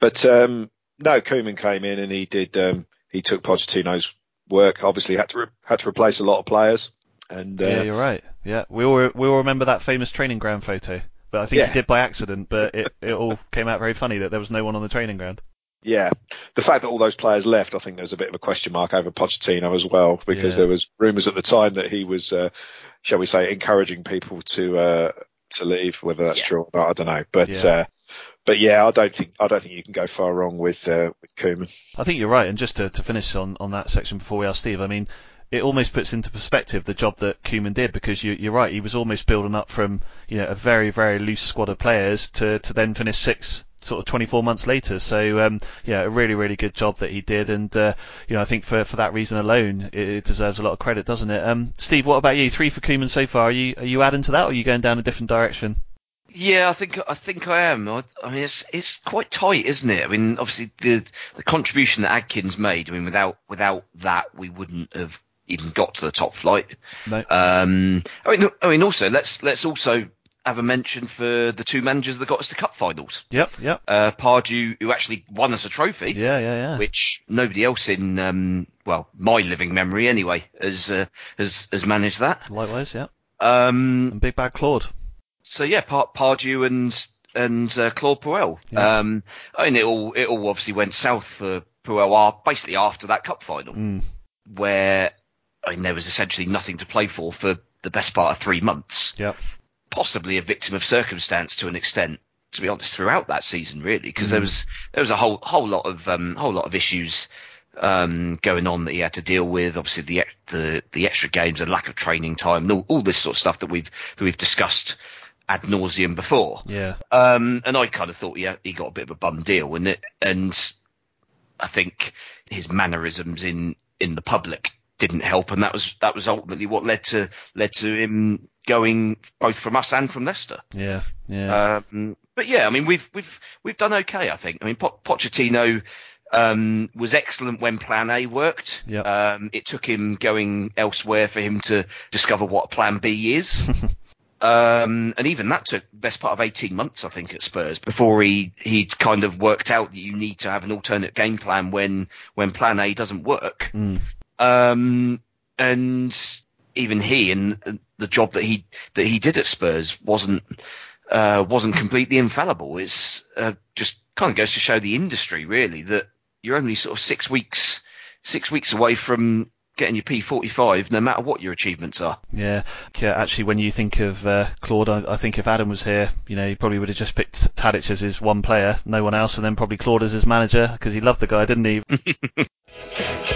Speaker 3: but um, no, Koeman came in and he did um, he took Pochettino's work. Obviously, had to re- had to replace a lot of players, and uh,
Speaker 1: Yeah, you're right. Yeah, we all we all remember that famous training ground photo. But I think
Speaker 3: Yeah.
Speaker 1: he did by accident. But it it all came out very funny that there was no one on the training ground.
Speaker 3: Yeah, the fact that all those players left, I think there was a bit of a question mark over Pochettino as well, because
Speaker 1: Yeah.
Speaker 3: there was rumours at the time that he was, uh, shall we say, encouraging people to uh, to leave. Whether that's true or not, I don't know. But
Speaker 1: Yeah.
Speaker 3: uh, but yeah, I don't think I don't think you can go far wrong with uh, with Koeman.
Speaker 1: I think you're right. And just to, to finish on, on that section before we ask Steve, I mean, it almost puts into perspective the job that Koeman did because you, you're right. He was almost building up from you know a very very loose squad of players to, to then finish sixth sort of 24 months later. So um, yeah, a really really good job that he did, and uh, you know I think for for that reason alone, it, it deserves a lot of credit, doesn't it? Um, Steve, what about you? Three for Koeman so far. Are you are you adding to that, or are you going down a different direction?
Speaker 2: Yeah, I think I think I am. I, I mean, it's it's quite tight, isn't it? I mean, obviously the the contribution that Adkins made. I mean, without without that, we wouldn't have even got to the top flight.
Speaker 1: No.
Speaker 2: Um, I mean, I mean, also let's let's also have a mention for the two managers that got us to cup finals.
Speaker 1: Yep, yep.
Speaker 2: Uh, Pardew, who actually won us a trophy.
Speaker 1: Yeah, yeah, yeah.
Speaker 2: Which nobody else in, um, well, my living memory anyway, has uh, has has managed that.
Speaker 1: Likewise, yeah.
Speaker 2: Um,
Speaker 1: and Big Bad Claude.
Speaker 2: So yeah, Par- Pardew and and uh, Claude Puel.
Speaker 1: Yeah.
Speaker 2: Um, I mean, it all it all obviously went south for Puel basically after that cup final,
Speaker 1: Mm.
Speaker 2: where I mean there was essentially nothing to play for for the best part of three months.
Speaker 1: Yep.
Speaker 2: Possibly a victim of circumstance to an extent, to be honest, throughout that season really, because
Speaker 1: Mm.
Speaker 2: there was there was a whole whole lot of um, whole lot of issues um, going on that he had to deal with. Obviously, the the the extra games, the lack of training time, and all, all this sort of stuff that we've that we've discussed ad nauseum before.
Speaker 1: Yeah.
Speaker 2: Um, and I kind of thought, yeah, he got a bit of a bum deal, and it, and I think his mannerisms in in the public didn't help, and that was that was ultimately what led to led to him going both from us and from Leicester.
Speaker 1: Yeah, yeah.
Speaker 2: Um, but yeah, I mean, we've we've we've done okay, I think. I mean, po- Pochettino um, was excellent when Plan A worked.
Speaker 1: Yep.
Speaker 2: Um, it took him going elsewhere for him to discover what Plan B is. [LAUGHS] Um, and even that took the best part of 18 months, I think, at Spurs before he, he kind of worked out that you need to have an alternate game plan when, when plan A doesn't work.
Speaker 1: Mm.
Speaker 2: Um, and even he and the job that he, that he did at Spurs wasn't, uh, wasn't completely infallible. It's, uh, just kind of goes to show the industry really that you're only sort of six weeks, six weeks away from getting your P45 no matter what your achievements are.
Speaker 1: Yeah, yeah. Actually, when you think of uh, Claude, I, I think if Adam was here, you know, he probably would have just picked Tadic as his one player, no one else, and then probably Claude as his manager because he loved the guy, didn't he? [LAUGHS]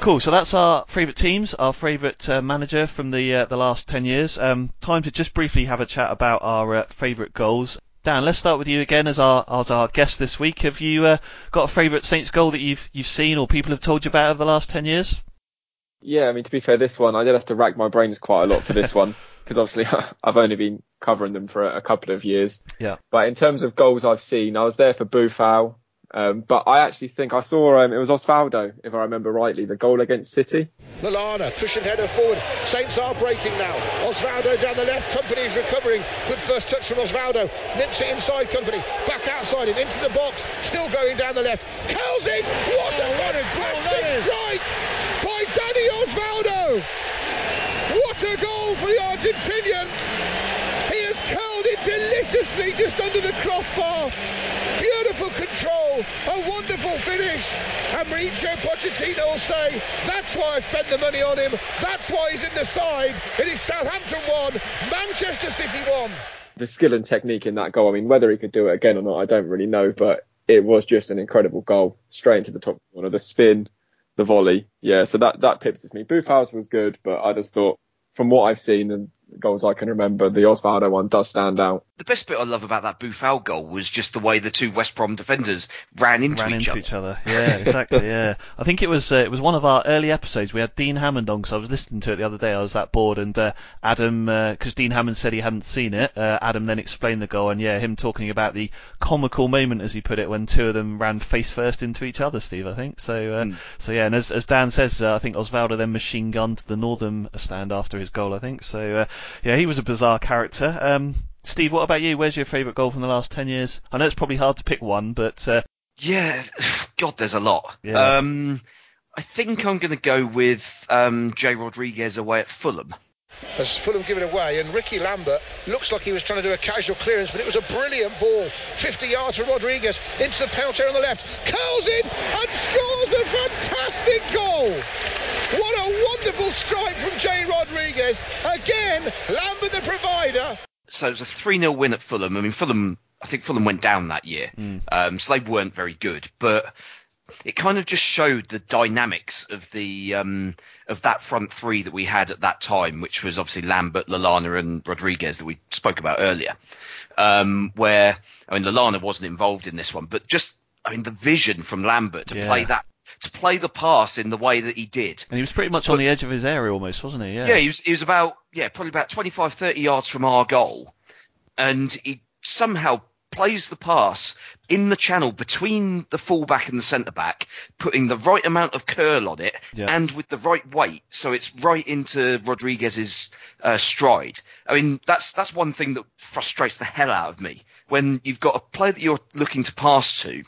Speaker 1: Cool. So that's our favourite teams, our favourite uh, manager from the uh, the last ten years. Um, time to just briefly have a chat about our uh, favourite goals. Dan, let's start with you again as our as our guest this week. Have you uh, got a favourite Saints goal that you've you've seen or people have told you about over the last ten years?
Speaker 4: Yeah, I mean to be fair, this one I did have to rack my brains quite a lot for this [LAUGHS] one because obviously [LAUGHS] I've only been covering them for a, couple of years.
Speaker 1: Yeah.
Speaker 4: But in terms of goals I've seen, I was there for Boufal, um, but I actually think I saw um, it was Osvaldo, if I remember rightly, the goal against City.
Speaker 8: Lallana, cushion header forward. Saints are breaking now. Osvaldo down the left. Kompany is recovering. Good first touch from Osvaldo. Nips it inside Kompany. Back outside him. Into the box. Still going down the left. Curls it. What a, what a fantastic strike by Dani Osvaldo. What a goal for the Argentinian. He has curled it deliciously just under the crossbar. Beautiful control, a wonderful finish. And Mauricio Pochettino will say, that's why I spent the money on him. That's why he's in the side. It is Southampton 1, Manchester City 1.
Speaker 4: The skill and technique in that goal, I mean, whether he could do it again or not, I don't really know, but it was just an incredible goal, straight into the top corner, the spin, the volley. Yeah, so that, that pips with me. Boufal's was good, but I just thought, from what I've seen and goals I can remember, the Osvaldo one does stand out.
Speaker 2: The best bit I love about that Boufal goal was just the way the two West Brom defenders ran into
Speaker 1: Ran
Speaker 2: each
Speaker 1: into
Speaker 2: other.
Speaker 1: each other. Yeah, exactly. yeah, [LAUGHS] I think it was uh, it was one of our early episodes. We had Dean Hammond on because I was listening to it the other day. I was that bored, and uh, Adam, because Dean Hammond said he hadn't seen it, uh, Adam then explained the goal, and yeah, him talking about the comical moment, as he put it, when two of them ran face first into each other. Steve, I think. So, uh, so yeah, and as, as Dan says, uh, I think Osvaldo then machine gunned the Northern stand after his goal. I think so. Uh, yeah, he was a bizarre character. Um, Steve, what about you? Where's your favourite goal from the last ten years? I know it's probably hard to pick one, but uh,
Speaker 2: Yeah, [SIGHS] God, there's a lot.
Speaker 1: Yeah.
Speaker 2: Um, I think I'm going to go with um, Jay Rodriguez away at Fulham.
Speaker 8: As Fulham give it away, and Ricky Lambert looks like he was trying to do a casual clearance, but it was a brilliant ball. 50 yards for Rodriguez into the penalty on the left, curls it and scores a fantastic goal. What a wonderful strike from Jay Rodriguez. Again, Lambert the provider.
Speaker 2: So it was a 3 0 win at Fulham. I mean, Fulham, I think Fulham went down that year, um, so they weren't very good. But it kind of just showed the dynamics of the um, of that front three that we had at that time, which was obviously Lambert, Lallana, and Rodriguez that we spoke about earlier. Um, where I mean, Lallana wasn't involved in this one, but just I mean, the vision from Lambert to
Speaker 1: Yeah.
Speaker 2: play that to play the pass in the way that he did.
Speaker 1: And he was pretty much on the edge of his area almost, wasn't he? Yeah.
Speaker 2: Yeah, he was he was about yeah probably about 25, 30 yards from our goal, and he somehow plays the pass in the channel between the fullback and the centre back, putting the right amount of curl on it
Speaker 1: Yeah.
Speaker 2: and with the right weight, so it's right into Rodriguez's uh, stride. I mean, that's that's one thing that frustrates the hell out of me when you've got a player that you're looking to pass to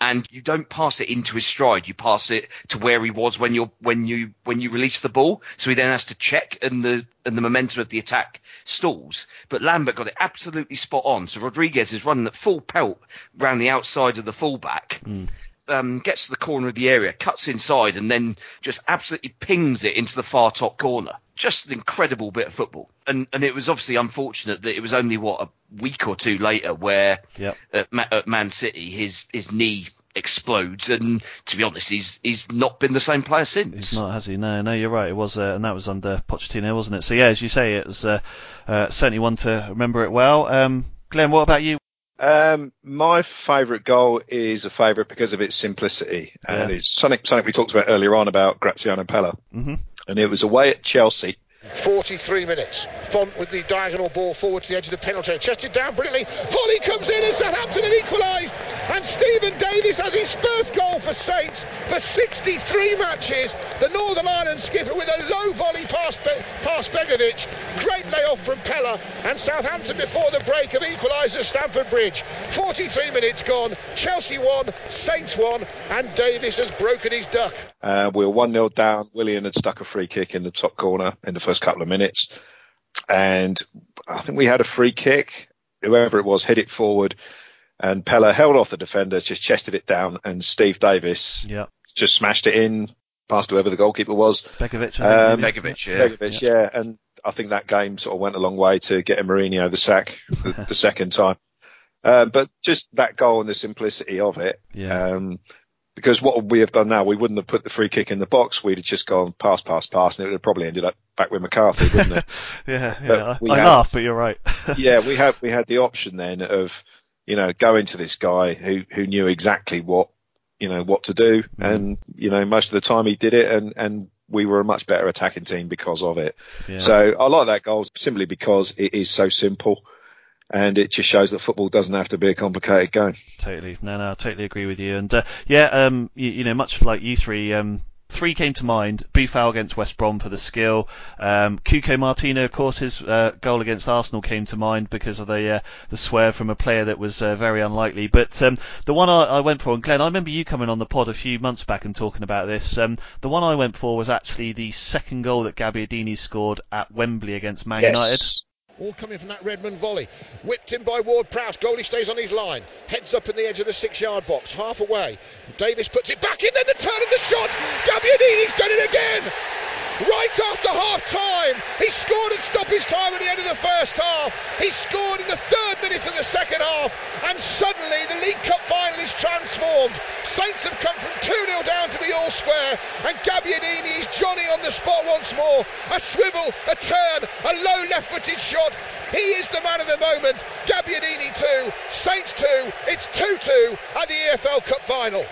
Speaker 2: and you don't pass it into his stride. You pass it to where he was when you're when you when you release the ball. So he then has to check, and the and the momentum of the attack stalls. But Lambert got it absolutely spot on. So Rodriguez is running at full pelt round the outside of the fullback. Hmm. Um, gets to the corner of the area, cuts inside, and then just absolutely pings it into the far top corner. Just an incredible bit of football. And and it was obviously unfortunate that it was only what a week or two later where
Speaker 1: Yep.
Speaker 2: at, Ma- at Man City, his his knee explodes, and to be honest, he's he's not been the same player since.
Speaker 1: He's not, has he? No, no, you're right. It was, uh, and that was under Pochettino, wasn't it? So yeah, as you say, it was uh, uh, certainly one to remember it well. Um, Glenn, what about you?
Speaker 3: Um, my favourite goal is a favourite because of its simplicity, and
Speaker 1: Yeah.
Speaker 3: it's something something we talked about earlier on about Graziano Pellè,
Speaker 1: hmm
Speaker 3: and it was away at Chelsea.
Speaker 8: 43 minutes. Fonte with the diagonal ball forward to the edge of the penalty. area. Chested down brilliantly. Volley comes in and Southampton have equalised. And Stephen Davis has his first goal for Saints for 63 matches. The Northern Ireland skipper with a low volley past, Be- past Begovic. Great layoff from Pellè. And Southampton before the break have equalised at Stamford Bridge. 43 minutes gone. Chelsea won, Saints won, and Davis has broken his duck.
Speaker 3: Uh, we were 1 0 down. Willian had stuck a free kick in the top corner in the first couple of minutes. And I think we had a free kick. Whoever it was hit it forward. And Pellè held off the defender, just chested it down. And Steve Davis
Speaker 1: Yeah,
Speaker 3: just smashed it in past whoever the goalkeeper was.
Speaker 1: Begovic.
Speaker 3: Um,
Speaker 1: I
Speaker 2: Begovic, yeah.
Speaker 3: Begovic, yeah. And I think that game sort of went a long way to getting Mourinho the sack the, [LAUGHS] the second time. Um, but just that goal and the simplicity of it.
Speaker 1: Yeah.
Speaker 3: Um, because what would we have done now? We wouldn't have put the free kick in the box. We'd have just gone pass, pass, pass, and it would have probably ended up back with McCarthy, [LAUGHS] wouldn't it?
Speaker 1: yeah, yeah. I, I
Speaker 3: had-
Speaker 1: laugh, but you're right. [LAUGHS]
Speaker 3: yeah, we had we had the option then of, you know, going to this guy who who knew exactly what, you know, what to do, mm. and you know, most of the time he did it, and and we were a much better attacking team because of it.
Speaker 1: Yeah.
Speaker 3: So I like that goal simply because it is so simple, and it just shows that football doesn't have to be a complicated game.
Speaker 1: Totally. No, no, I totally agree with you. And uh, yeah, um, you, you know, much like you three, um, three came to mind. Boufal against West Brom for the skill. Um, Cuco Martina, of course, his uh, goal against Arsenal came to mind because of the uh, the swerve from a player that was uh, very unlikely. But um, the one I, I went for, and Glenn, I remember you coming on the pod a few months back and talking about this. Um, the one I went for was actually the second goal that Gabbiadini scored at Wembley against Man United.
Speaker 8: All coming from that Redmond volley. Whipped in by Ward Prowse. Goalie stays on his line. Heads up in the edge of the six yard box. Half away. Davis puts it back in. Then the turn and the shot. Gabbiadini's done it again. Right after half time. He scored at stoppage time at the end of the first half. He scored in the third minute of the second half. And suddenly the League Cup final is transformed. Saints have come from 2 0 down to be all square. And Gabbiadini is Johnny on the spot once more. A swivel, a turn, a low left footed shot. He is the man of the moment. Gabbiadini 2, Saints 2. It's 2 2 at the EFL Cup final.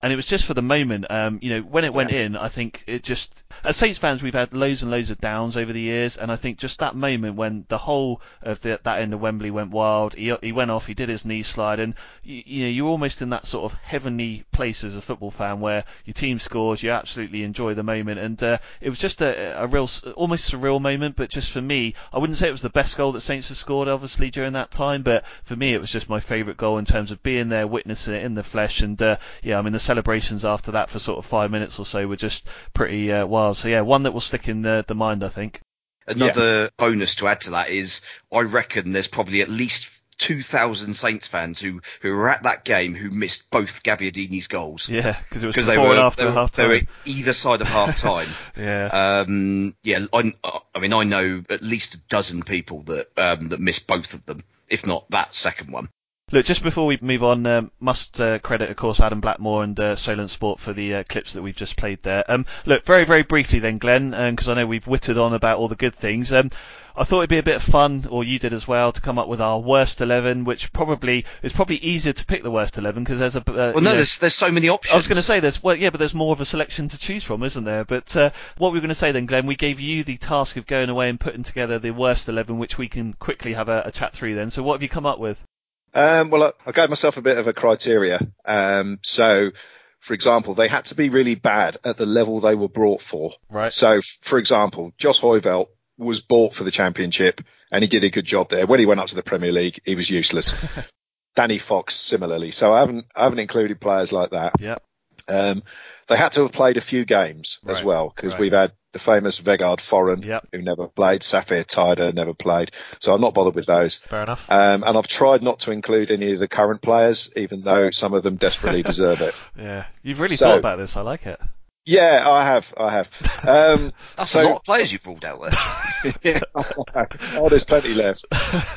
Speaker 1: and it was just for the moment. Um, you know, when it went in, I think it just as Saints fans we've had loads and loads of downs over the years, and I think just that moment when the whole of the, that end of Wembley went wild, he he went off, he did his knee slide, and you, you know you're almost in that sort of heavenly place as a football fan where your team scores, you absolutely enjoy the moment, and uh, it was just a, a real, almost surreal moment. But just for me, I wouldn't say it was the best goal that Saints have scored, obviously during that time, but for me it was just my favourite goal in terms of being there, witnessing it in the flesh, and uh, yeah, I mean the celebrations after that for sort of five minutes or so were just pretty uh, wild. So yeah, one that will stick in the, the mind, I think.
Speaker 2: Another bonus to add to that is I reckon there's probably at least 2,000 Saints fans who, who were at that game who missed both Gabbiadini's goals.
Speaker 1: Yeah, because it was before
Speaker 2: they were,
Speaker 1: and after
Speaker 2: they, were,
Speaker 1: half
Speaker 2: they were either side of half time. [LAUGHS]
Speaker 1: Yeah.
Speaker 2: Um, yeah, I, I mean, I know at least a dozen people that um, that missed both of them, if not that second one.
Speaker 1: Look, just before we move on, um, must uh, credit, of course, Adam Blackmore and uh, Solent Sport for the uh, clips that we've just played there. Um, look, very, very briefly then, Glenn, because I know we've wittered on about all the good things. Um, I thought it'd be a bit of fun, or you did as well, to come up with our worst eleven, which probably is probably easier to pick the worst eleven because there's a. Uh,
Speaker 2: Well,
Speaker 1: you
Speaker 2: no,
Speaker 1: know-
Speaker 2: there's there's so many options.
Speaker 1: I was going to say there's well, yeah, but there's more of a selection to choose from, isn't there? But uh, what we were going to say then, Glenn, we gave you the task of going away and putting together the worst eleven, which we can quickly have a, a chat through. Then, so what have you come up with?
Speaker 3: Um, well, I, I gave myself a bit of a criteria. Um, so, for example, they had to be really bad at the level they were brought for.
Speaker 1: Right.
Speaker 3: So, for example, Jos Hooiveld was bought for the championship and he did a good job there. When he went up to the Premier League, he was useless. [LAUGHS] Danny Fox similarly. So I haven't, I haven't included players like that.
Speaker 1: Yeah.
Speaker 3: Um, they had to have played a few games as well because
Speaker 1: Right.
Speaker 3: we've had the famous Vegard Forren
Speaker 1: Yep.
Speaker 3: who never played, Saphir Taïder never played. So I'm not bothered with those.
Speaker 1: Fair enough.
Speaker 3: Um, and I've tried not to include any of the current players, even though some of them desperately [LAUGHS] deserve it.
Speaker 1: Yeah, you've really
Speaker 3: So-
Speaker 1: thought about this. I like it.
Speaker 3: Yeah, I have, I have. Um, [LAUGHS]
Speaker 2: That's
Speaker 3: so,
Speaker 2: a lot of players you've ruled out there. [LAUGHS]
Speaker 3: yeah, oh, there's plenty left,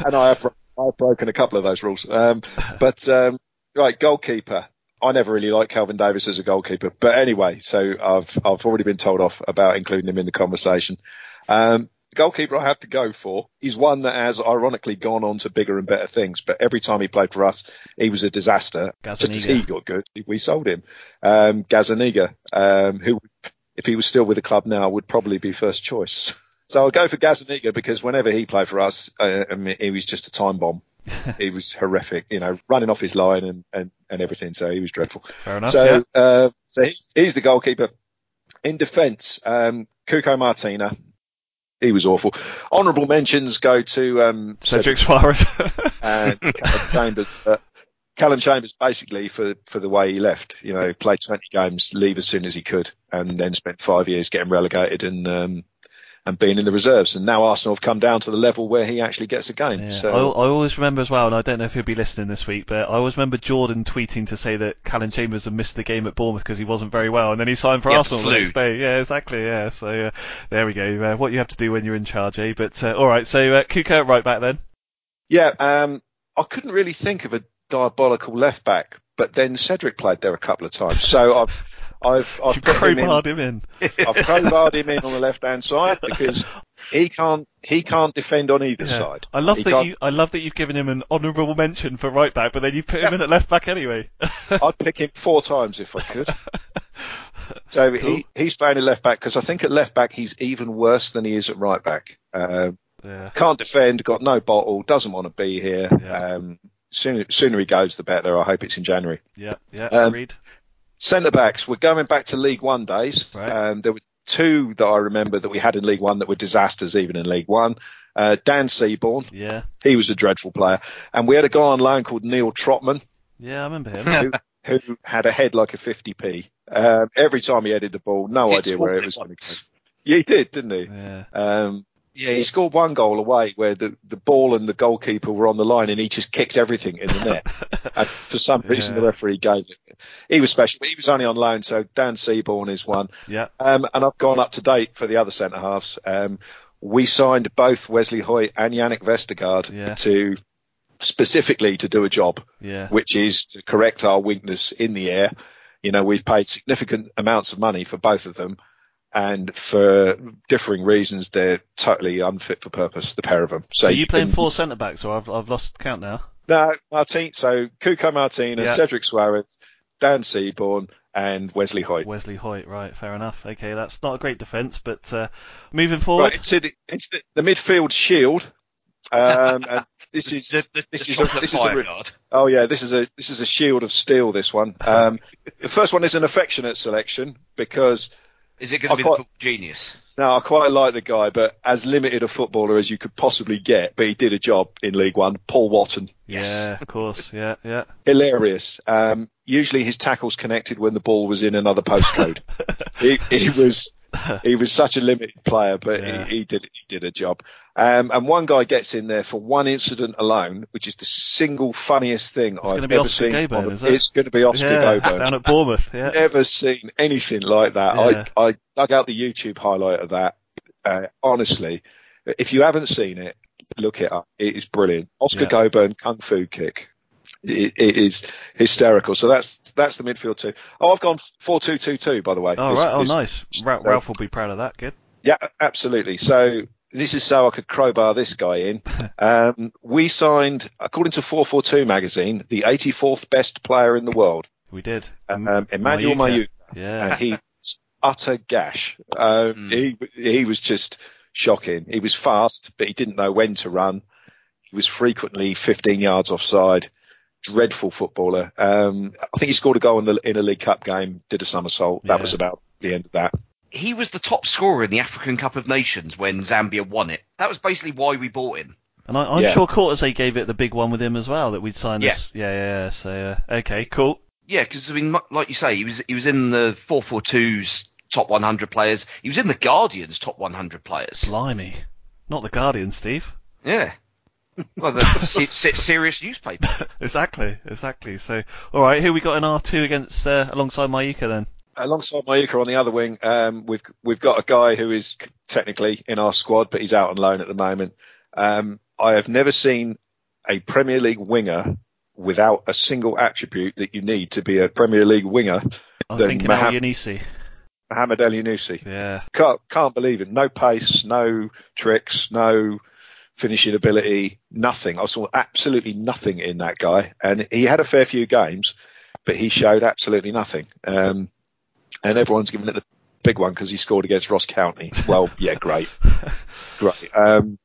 Speaker 3: and I have, I've broken a couple of those rules. Um, but um, right, goalkeeper. I never really liked Kelvin Davis as a goalkeeper, but anyway, so I've I've already been told off about including him in the conversation. Um, the goalkeeper I have to go for is one that has ironically gone on to bigger and better things, but every time he played for us, he was a disaster. Just as he got good, we sold him. Um, Gazaniga, um, who, if he was still with the club now, would probably be first choice. [LAUGHS] So I'll go for Gazaniga because whenever he played for us, uh, I mean, he was just a time bomb. He was horrific, you know, running off his line and, and, and everything. So he was dreadful.
Speaker 1: Fair enough.
Speaker 3: So,
Speaker 1: yeah.
Speaker 3: uh, so he, he's the goalkeeper. In defence, um, Cuco Martina. He was awful. Honourable mentions go to um,
Speaker 1: Cedric Soares. [LAUGHS]
Speaker 3: and Callum Chambers. Uh, Callum Chambers basically for for the way he left. You know, played 20 games, leave as soon as he could, and then spent five years getting relegated and um, and being in the reserves. And now Arsenal have come down to the level where he actually gets a game.
Speaker 1: Yeah.
Speaker 3: So
Speaker 1: I, I always remember as well, and I don't know if he'll be listening this week, but I always remember Jordan tweeting to say that Callum Chambers had missed the game at Bournemouth because he wasn't very well, and then he signed for
Speaker 2: Yeah,
Speaker 1: Arsenal the
Speaker 2: flu.
Speaker 1: next day. Yeah, exactly. Yeah, so uh, there we go. Uh, what you have to do when you're in charge, eh? But uh, all right, so uh, Cuco right back then.
Speaker 3: yeah, um, I couldn't really think of a diabolical left back, but then Cedric played there a couple of times. So I've I've I've put him in-
Speaker 1: crowbarred him in.
Speaker 3: I've crowbarred him in on the left hand side because he can't he can't defend on either
Speaker 1: Yeah.
Speaker 3: side.
Speaker 1: I love
Speaker 3: He
Speaker 1: that
Speaker 3: can't-
Speaker 1: you. I love that you've given him an honourable mention for right back, but then you put him in at left back anyway. [LAUGHS]
Speaker 3: I'd pick him four times if I could. So he, he's playing at left back because I think at left back he's even worse than he is at right back. Um,
Speaker 1: yeah.
Speaker 3: can't defend, got no bottle, doesn't want to be here.
Speaker 1: Yeah.
Speaker 3: Um, sooner, sooner he goes, the better. I hope it's in January.
Speaker 1: Yeah. Yeah.
Speaker 3: Um,
Speaker 1: agreed.
Speaker 3: Centre backs, we're going back to League One days.
Speaker 1: Right.
Speaker 3: Um, there were two that I remember that we had in League One that were disasters even in League One. Uh, Dan Seaborne,
Speaker 1: Yeah.
Speaker 3: he was a dreadful player. And we had a guy on loan called Neil Trotman
Speaker 1: Yeah, I remember him.
Speaker 3: who, who had a head like a 50p. Um, every time he headed the ball, no
Speaker 2: He'd
Speaker 3: idea where it was going to go. Yeah, he did, didn't he?
Speaker 1: yeah.
Speaker 3: Um, yeah, he scored one goal away where the, the ball and the goalkeeper were on the line and he just kicked everything in the net. [LAUGHS] and for some reason,
Speaker 1: Yeah.
Speaker 3: the referee gave it. He was special, but he was only on loan, so Dan Seaborne is one.
Speaker 1: Yeah.
Speaker 3: Um, and I've gone up to date for the other centre halves. Um, we signed both Wesley Hoedt and Jannik Vestergaard
Speaker 1: Yeah.
Speaker 3: to specifically to do a job
Speaker 1: Yeah.
Speaker 3: which is to correct our weakness in the air. You know, we've paid significant amounts of money for both of them, and for differing reasons, they're totally unfit for purpose. The pair of them.
Speaker 1: So you playing
Speaker 3: can-
Speaker 1: four centre backs, or I've I've lost count now.
Speaker 3: No, Martin. So Cuco Martinez,
Speaker 1: Yeah.
Speaker 3: Cedric Soares, Dan Seaborne, and Wesley Hoedt.
Speaker 1: Wesley Hoedt, right? Fair enough. Okay, that's not a great defence, but uh, moving forward.
Speaker 3: Right, it's, the, it's the, the midfield shield. Um, and [LAUGHS] this is
Speaker 2: The, the,
Speaker 3: this is a, this is a, Oh yeah, this is a this is a shield of steel. This one. Um, [LAUGHS] the first one is an affectionate selection because
Speaker 2: Is it going
Speaker 3: I
Speaker 2: to be
Speaker 3: quite-
Speaker 2: the football genius?
Speaker 3: now I quite like the guy, but as limited a footballer as you could possibly get, but he did a job in League One. Paul Wotton,
Speaker 1: Yeah, of course. Yeah, yeah.
Speaker 3: hilarious. Um, usually his tackles connected when the ball was in another postcode. [LAUGHS] he, he was [LAUGHS] he was such a limited player, but
Speaker 1: Yeah.
Speaker 3: he, he did he did a job. Um, and one guy gets in there for one incident alone, which is the single funniest thing
Speaker 1: It's
Speaker 3: I've ever seen.
Speaker 1: It's gonna be
Speaker 3: ever
Speaker 1: Oscar
Speaker 3: seen. On
Speaker 1: is it?
Speaker 3: It's going to be Oscar
Speaker 1: yeah,
Speaker 3: Gobern.
Speaker 1: down at Bournemouth. Yeah.
Speaker 3: Never seen anything like that.
Speaker 1: Yeah.
Speaker 3: I, I dug out the YouTube highlight of that. Uh, honestly, if you haven't seen it, look it up. It is brilliant. Oscar
Speaker 1: Yeah.
Speaker 3: Kung fu kick. It, it is hysterical. So that's that's the midfield two. Oh, I've gone four two two two. By the way.
Speaker 1: Oh
Speaker 3: This-
Speaker 1: right, oh
Speaker 3: this-
Speaker 1: nice. Ra-
Speaker 3: so-
Speaker 1: Ralph will be proud of that. Good.
Speaker 3: Yeah, absolutely. So this is so I could crowbar this guy in. [LAUGHS] Um, we signed, according to 442 magazine, the 84th best player in the world,
Speaker 1: We did.
Speaker 3: um, Emmanuel
Speaker 1: Mayuka.
Speaker 3: Mayuka,
Speaker 1: Yeah.
Speaker 3: and he utter gash. Um, He he was just shocking. He was fast, but he didn't know when to run. He was frequently 15 yards offside. Dreadful footballer. Um, I think he scored a goal in the in a League Cup game. Did a somersault. That
Speaker 1: Yeah.
Speaker 3: was about the end of that.
Speaker 2: He was the top scorer in the African Cup of Nations when Zambia won it. That was basically why we bought him.
Speaker 1: And I, I'm
Speaker 3: Yeah.
Speaker 1: sure Cortese gave it the big one with him as well that we'd signed this. Yeah, yeah. yeah. So uh, okay, cool.
Speaker 2: Yeah, because I mean, like you say, he was he was in the 442's top 100 players. He was in the Guardian's top 100 players.
Speaker 1: Blimey, not the Guardian, Steve.
Speaker 2: Yeah. Well, the [LAUGHS] se- se- serious newspaper. [LAUGHS]
Speaker 1: exactly, exactly. So all right, who we got in R two against uh, alongside Mayuka then?
Speaker 3: alongside Mayuka on the other wing, um, we've we've got a guy who is technically in our squad, but he's out on loan at the moment. Um, I have never seen a Premier League winger without a single attribute that you need to be a Premier League winger
Speaker 1: I'm
Speaker 3: than
Speaker 1: thinking El
Speaker 3: Mohamed, Mohamed Elyounoussi.
Speaker 1: Yeah.
Speaker 3: Can't, can't believe it. No pace, no tricks, no finishing ability, nothing. I saw absolutely nothing in that guy, and he had a fair few games, but he showed absolutely nothing. Um, and everyone's giving it the big one because he scored against Ross County. Well, [LAUGHS] yeah, great, great. Um,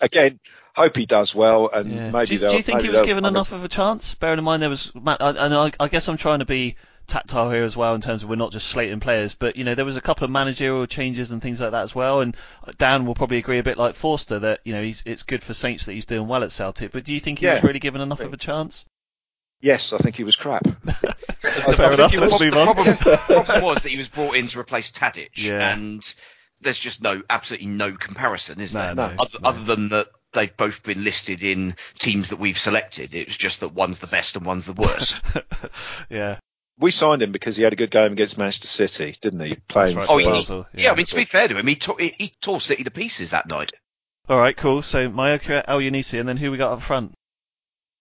Speaker 3: again, hope he does well, and
Speaker 1: Yeah.
Speaker 3: maybe
Speaker 1: do, you, do you think he was given enough of a chance? Bearing in mind there was, Matt, I- and I, I guess I'm trying to be tactile here as well in terms of we're not just slating players, but you know there was a couple of managerial changes and things like that as well. And Dan will probably agree a bit like Forster that you know he's it's good for Saints that he's doing well at Celtic. But do you think he was really given enough of a chance?
Speaker 3: Yes, I think he was crap. [LAUGHS]
Speaker 1: Fair enough.
Speaker 2: The
Speaker 1: Let's
Speaker 2: prob-
Speaker 1: move
Speaker 2: the
Speaker 1: on.
Speaker 2: problem, the problem was that he was brought in to replace Tadic,
Speaker 1: Yeah.
Speaker 2: and there's just no, absolutely no comparison, is
Speaker 1: No,
Speaker 2: there?
Speaker 1: no,
Speaker 2: other,
Speaker 1: no.
Speaker 2: other than that they've both been listed in teams that we've selected. It's just that one's the best and one's the worst. [LAUGHS]
Speaker 1: yeah.
Speaker 3: We signed him because he had a good game against Manchester City, didn't he? Playing
Speaker 1: right.
Speaker 3: for
Speaker 2: oh, he,
Speaker 1: Basel,
Speaker 2: yeah.
Speaker 1: yeah.
Speaker 2: I mean, to be fair to him, he, tore he, he tore City to pieces that night.
Speaker 1: All right, cool. So Mayuka, El Yanisi, and then who we got up front?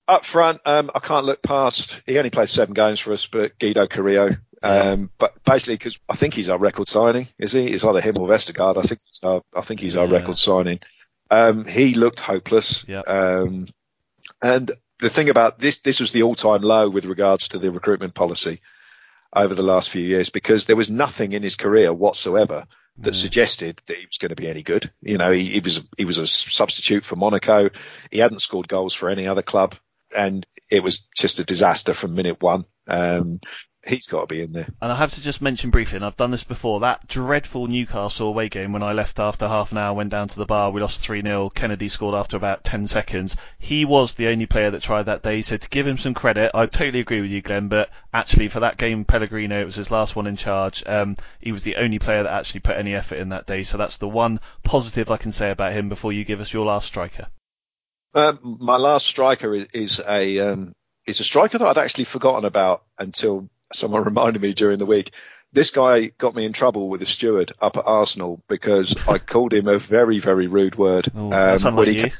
Speaker 3: Up front, um, I can't look past. He only played seven games for us, but Guido Carrillo. Um, but basically, because I think he's our record signing, is he? It's either him or Vestergaard. I think he's our, I think he's our
Speaker 1: Yeah.
Speaker 3: record signing. Um, he looked hopeless.
Speaker 1: Yeah.
Speaker 3: Um, and the thing about this, this was the all-time low with regards to the recruitment policy over the last few years because there was nothing in his career whatsoever that suggested that he was going to be any good. You know, he, he was he was a substitute for Monaco. He hadn't scored goals for any other club, and it was just a disaster from minute one. Um, he's got to be in there.
Speaker 1: And I have to just mention briefly, and I've done this before, that dreadful Newcastle away game when I left after half an hour, went down to the bar, we lost 3 0. Kenedy scored after about 10 seconds. He was the only player that tried that day, so to give him some credit, I totally agree with you, Glenn, but actually for that game, Pellegrino, it was his last one in charge. Um, he was the only player that actually put any effort in that day, so that's the one positive I can say about him before you give us your last striker.
Speaker 3: Uh, my last striker is, is a um, is a striker that I'd actually forgotten about until someone [LAUGHS] reminded me during the week. This guy got me in trouble with a steward up at Arsenal because I called him a very very rude word.
Speaker 1: Oh,
Speaker 3: Um, when he.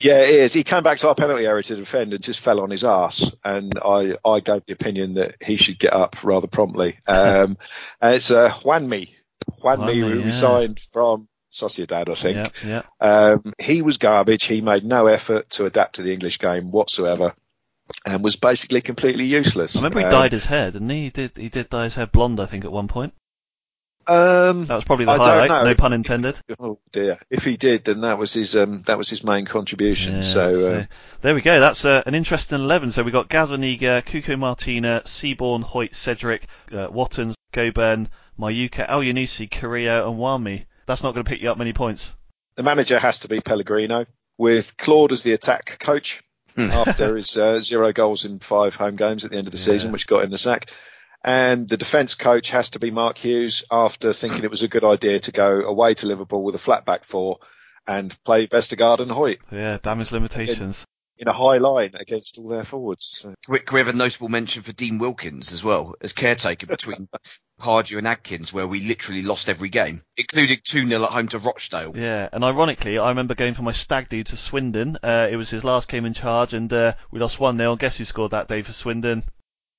Speaker 3: Yeah, it is. He came back to our penalty area to defend and just fell on his ass. And I, I gave the opinion that he should get up rather promptly. [LAUGHS] Um, and it's uh, Juanmi. Juanmi,
Speaker 1: Juanmi,
Speaker 3: who
Speaker 1: yeah.
Speaker 3: we signed from Sociedad, I think.
Speaker 1: Yeah, yeah.
Speaker 3: Um, he was garbage. He made no effort to adapt to the English game whatsoever and was basically completely useless.
Speaker 1: I remember he
Speaker 3: Um,
Speaker 1: dyed his hair, didn't he? He did, he did dye his hair blonde, I think, at one point.
Speaker 3: Um,
Speaker 1: That was probably the
Speaker 3: I
Speaker 1: highlight, no pun intended.
Speaker 3: oh dear. If he did, then that was his, um, that was his main contribution.
Speaker 1: Yeah,
Speaker 3: so,
Speaker 1: so
Speaker 3: uh,
Speaker 1: there we go. That's uh, an interesting eleven. So we got Gazaniga, Cuco Martina, Seaborne, Hoedt, Cedric, uh, Wottons, Gobern, Mayuka, Elyounoussi, Carrillo, and Juanmi. That's not going to pick you up many points.
Speaker 3: the manager has to be Pellegrino with Claude as the attack coach. [LAUGHS] after his uh, zero goals in five home games at the end of the season, which got him the sack. And the defence coach has to be Mark Hughes after thinking it was a good idea to go away to Liverpool with a flat back four and play Vestergaard and Hoedt.
Speaker 1: Yeah, damage limitations.
Speaker 3: In a high line against all their forwards. So.
Speaker 2: Can we, can we have a notable mention for Dean Wilkins as well as caretaker between [LAUGHS] Pardew and Adkins, where we literally lost every game, including 2 0 at home to Rochdale.
Speaker 1: Yeah, and ironically, I remember going for my stag do to Swindon. Uh, it was his last game in charge, and uh, we lost 1 0. Guess who scored that day for Swindon?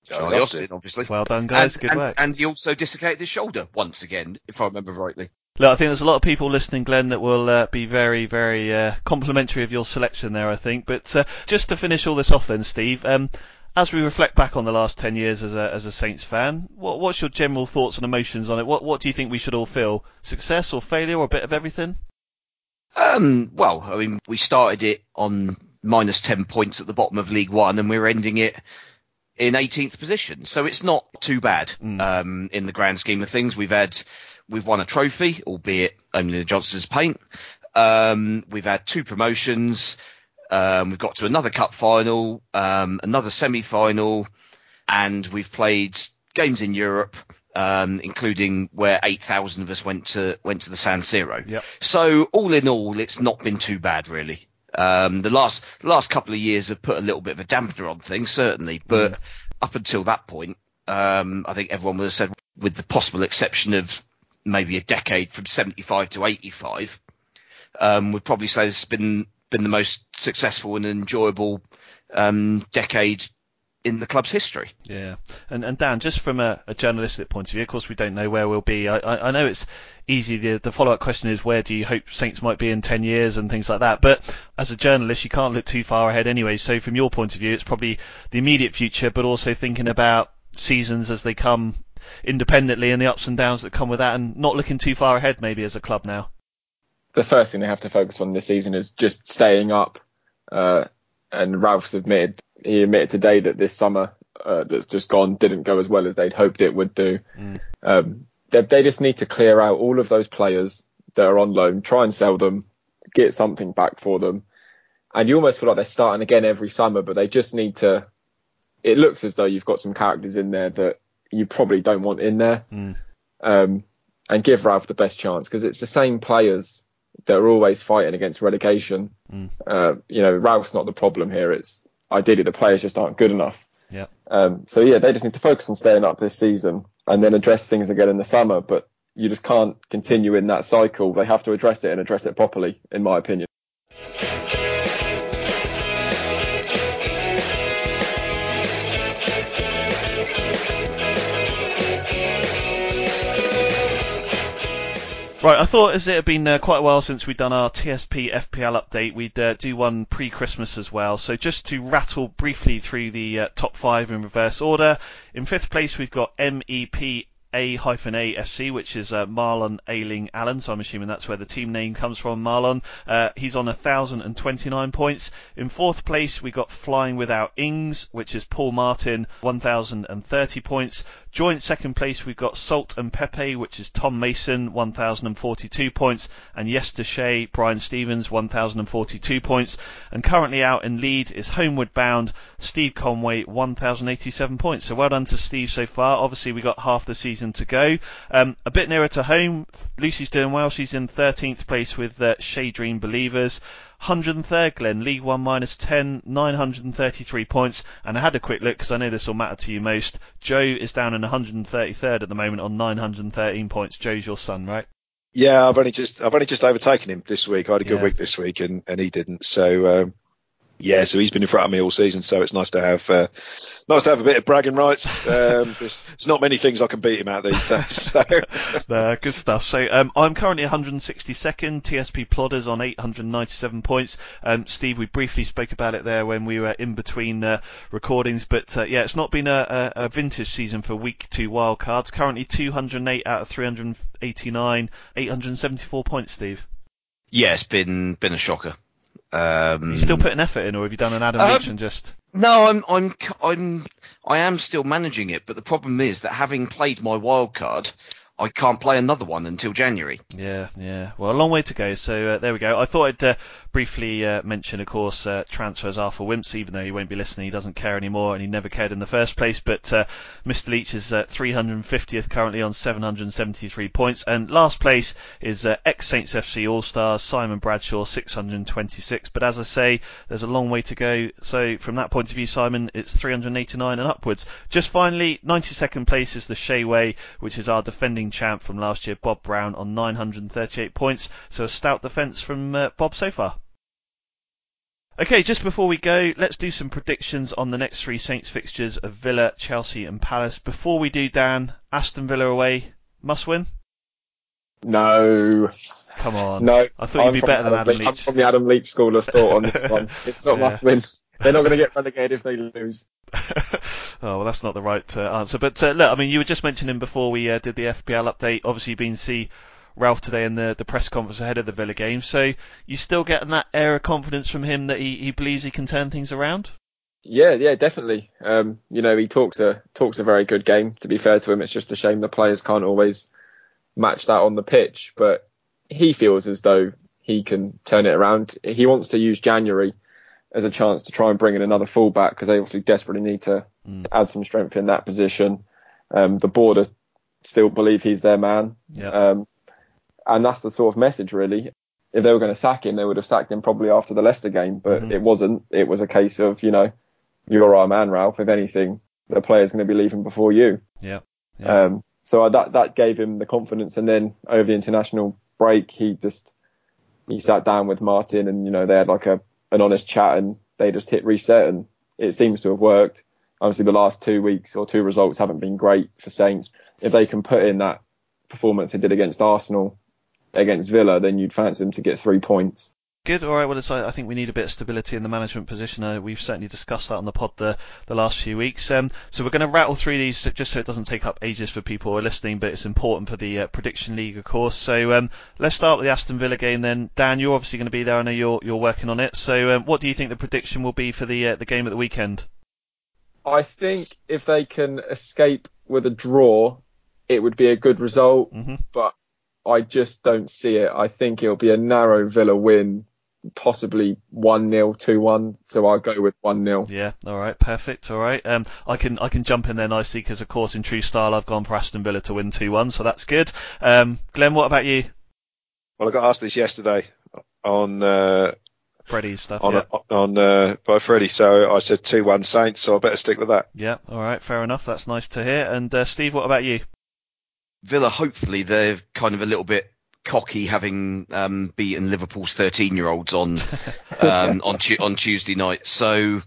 Speaker 2: Charlie Austin, obviously.
Speaker 1: Well done, guys.
Speaker 2: And,
Speaker 1: Good
Speaker 2: and,
Speaker 1: work.
Speaker 2: and he also dislocated his shoulder once again, if I remember rightly.
Speaker 1: Look, I think there's a lot of people listening, Glenn, that will uh, be very, very uh, complimentary of your selection there, I think. But uh, just to finish all this off then, Steve, um, as we reflect back on the last 10 years as a, as a Saints fan, what, what's your general thoughts and emotions on it? What, what do you think we should all feel? Success or failure or a bit of everything?
Speaker 2: Um, well, I mean, we started it on minus 10 points at the bottom of League One and we're ending it in 18th position. So it's not too bad um, in the grand scheme of things. We've had we've won a trophy, albeit only the Johnstone's paint. Um, we've had two promotions. Um, we've got to another cup final, um, another semi-final, and we've played games in Europe, um, including where 8,000 of us went to went to the San Siro.
Speaker 1: Yep.
Speaker 2: So all in all, it's not been too bad really. Um, the last the last couple of years have put a little bit of a dampener on things, certainly, but up until that point, um, I think everyone would have said, with the possible exception of maybe a decade from 75 to 85, um, would probably say has been been the most successful and enjoyable um, decade in the club's history.
Speaker 1: Yeah, and and Dan, just from a, a journalistic point of view, of course we don't know where we'll be. I, I, I know it's easy. The, the follow up question is where do you hope Saints might be in ten years and things like that. But as a journalist, you can't look too far ahead anyway. So from your point of view, it's probably the immediate future, but also thinking about seasons as they come independently and the ups and downs that come with that, and not looking too far ahead maybe as a club now.
Speaker 4: The first thing they have to focus on this season is just staying up. Uh, and Ralph's admitted he admitted today that this summer uh, that's just gone didn't go as well as they'd hoped it would do. Um, they, they just need to clear out all of those players that are on loan, try and sell them, get something back for them. And you almost feel like they're starting again every summer, but they just need to. It looks as though you've got some characters in there that you probably don't want in there, um, and give Ralph the best chance because it's the same players that are always fighting against relegation. Uh, you know, Ralph's not the problem here. It's ideally the players just aren't good enough.
Speaker 1: Yeah.
Speaker 4: Um, so yeah, they just need to focus on staying up this season and then address things again in the summer. But you just can't continue in that cycle. They have to address it and address it properly, in my opinion.
Speaker 1: Right, I thought as it had been uh, quite a while since we'd done our TSP FPL update, we'd uh, do one pre-Christmas as well. So just to rattle briefly through the uh, top five in reverse order. In fifth place, we've got MEP a hyphen A FC, which is uh, Marlon Ailing Allen. So I'm assuming that's where the team name comes from, Marlon. Uh, he's on 1,029 points. In fourth place, we got Flying Without Ings, which is Paul Martin, 1,030 points. Joint second place, we've got Salt and Pepe, which is Tom Mason, 1,042 points, and Yes Deshay, Brian Stevens, 1,042 points. And currently out in lead is Homeward Bound, Steve Conway, 1,087 points. So well done to Steve so far. Obviously, we've got half the season to go. Um, a bit nearer to home, Lucy's doing well. She's in 13th place with uh, Shea Dream Believers. 103rd Glenn, League 1 minus 10, 933 points. And I had a quick look because I know this will matter to you most. Joe is down in 133rd at the moment on 913 points. Joe's your son, right?
Speaker 3: Yeah, I've only just I've only just overtaken him this week. I had a good
Speaker 1: Yeah.
Speaker 3: week this week, and, and he didn't. So um, yeah, so he's been in front of me all season. So it's nice to have uh, nice to have a bit of bragging rights. Um, [LAUGHS] there's, there's not many things I can beat him at these days. So [LAUGHS]
Speaker 1: Uh, good stuff. So um, I'm currently 162nd. TSP Plodders on 897 points. Um, Steve, we briefly spoke about it there when we were in between uh, recordings, but uh, yeah, it's not been a, a, a vintage season for Week Two wildcards. Currently 208 out of 389, 874 points. Steve,
Speaker 2: Yeah, it's been been a shocker. Um,
Speaker 1: you still putting effort in, or have you done an Adam
Speaker 2: Um,
Speaker 1: Leach and just?
Speaker 2: No, I'm I'm I'm I am still managing it, but the problem is that having played my wild card, I can't play another one until January.
Speaker 1: Yeah, yeah. Well, a long way to go. So uh, there we go. I thought I'd uh, briefly uh, mention, of course, uh, transfers are for Wimps, even though he won't be listening. He doesn't care anymore, and he never cared in the first place. But uh, Mr. Leach is 350th currently on 773 points, and last place is uh, ex Saints FC All Stars Simon Bradshaw 626. But as I say, there's a long way to go. So from that point of view, Simon, it's 389 and upwards. Just finally, 92nd place is the Shea Way, which is our defending champ from last year, Bob Brown, on 938 points. So a stout defence from uh, Bob so far. Okay, just before we go, let's do some predictions on the next three Saints fixtures of Villa, Chelsea, and Palace. Before we do, Dan, Aston Villa away, must win?
Speaker 4: No.
Speaker 1: Come on.
Speaker 4: No.
Speaker 1: I thought you'd be better than Adam Leach.
Speaker 4: I'm from the Adam Leach school of thought on this one. [LAUGHS] It's not
Speaker 1: Yeah.
Speaker 4: must win. They're not going to get relegated if they lose. [LAUGHS]
Speaker 1: oh well, that's not the right uh, answer. But uh, look, I mean, you were just mentioning before we uh, did the FPL update. Obviously, you've been see Ralph today in the the press conference ahead of the Villa game. So you still getting that air of confidence from him that he, he believes he can turn things around?
Speaker 4: Yeah, yeah, definitely. Um, you know, he talks a talks a very good game. To be fair to him, it's just a shame the players can't always match that on the pitch. But he feels as though he can turn it around. He wants to use January as a chance to try and bring in another fullback because they obviously desperately need to add some strength in that position. Um, the board still believe he's their man.
Speaker 1: Yeah.
Speaker 4: Um, and that's the sort of message really. If they were going to sack him, they would have sacked him probably after the Leicester game, but
Speaker 1: Mhm.
Speaker 4: it wasn't. It was a case of, you know, you're our man, Ralph. If anything, the player's going to be leaving before you.
Speaker 1: Yeah. Yeah.
Speaker 4: Um, so that that gave him the confidence, and then over the international break, he just he sat down with Martin, and you know they had like a an honest chat, and they just hit reset, and it seems to have worked. Obviously, the last two weeks or two results haven't been great for Saints. If they can put in that performance they did against Arsenal, against Villa, then you'd fancy them to get three points.
Speaker 1: Good. All right. Well, it's, I I think we need a bit of stability in the management position. Uh, we've certainly discussed that on the pod the, the last few weeks. Um, so we're going to rattle through these just so it doesn't take up ages for people who are listening, but it's important for the uh, prediction league, of course. So um, let's start with the Aston Villa game then. Dan, you're obviously going to be there. I know you're you're working on it. So um, what do you think the prediction will be for the uh, the game at the weekend?
Speaker 4: I think if they can escape with a draw, it would be a good result,
Speaker 1: Mhm.
Speaker 4: but I just don't see it. I think it'll be a narrow Villa win, possibly 1 0, 2 1. So I'll go with 1 0.
Speaker 1: Yeah. All right. Perfect. All right. Um, I can I can jump in there nicely because of course in true style I've gone for Aston Villa to win two one. So that's good. Um, Glenn, what about you?
Speaker 3: Well, I got asked this yesterday on uh,
Speaker 1: Freddie's stuff.
Speaker 3: on
Speaker 1: yeah.
Speaker 3: on uh, by Freddie, so I said two one Saints, so I better stick with that.
Speaker 1: Yeah, all right, fair enough. That's nice to hear. And uh, Steve, what about you?
Speaker 2: Villa, hopefully, they're kind of a little bit cocky, having um, beaten Liverpool's 13-year-olds on [LAUGHS] um, on tu- on Tuesday night. So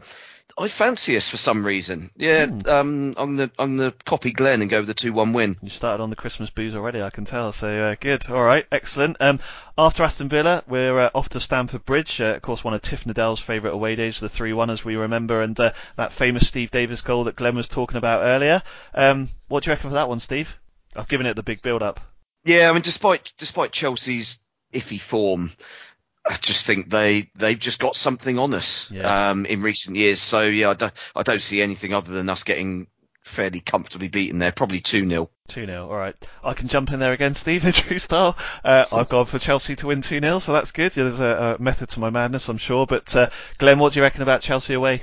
Speaker 2: I fancy us for some reason. Yeah, um, I'm the I'm the copy Glenn and go with the two-one win.
Speaker 1: You started on the Christmas booze already, I can tell. So uh, good. All right, excellent. Um, after Aston Villa, we're uh, off to Stamford Bridge. Uh, of course, one of Tiff Nadell's favourite away days, the three-one, as we remember, and uh, that famous Steve Davis goal that Glenn was talking about earlier. Um, what do you reckon for that one, Steve? I've given it the big build-up.
Speaker 2: Yeah, I mean, despite despite Chelsea's iffy form, I just think they they've just got something on us
Speaker 1: Yeah.
Speaker 2: um, in recent years. So yeah, I don't I don't see anything other than us getting fairly comfortably beaten there. Probably two 0
Speaker 1: 2 0. All right. I can jump in there again, Steve, [LAUGHS] in true style. Uh, I've gone for Chelsea to win 2 0, so that's good. Yeah, there's a, a method to my madness, I'm sure. But uh, Glenn, what do you reckon about Chelsea away?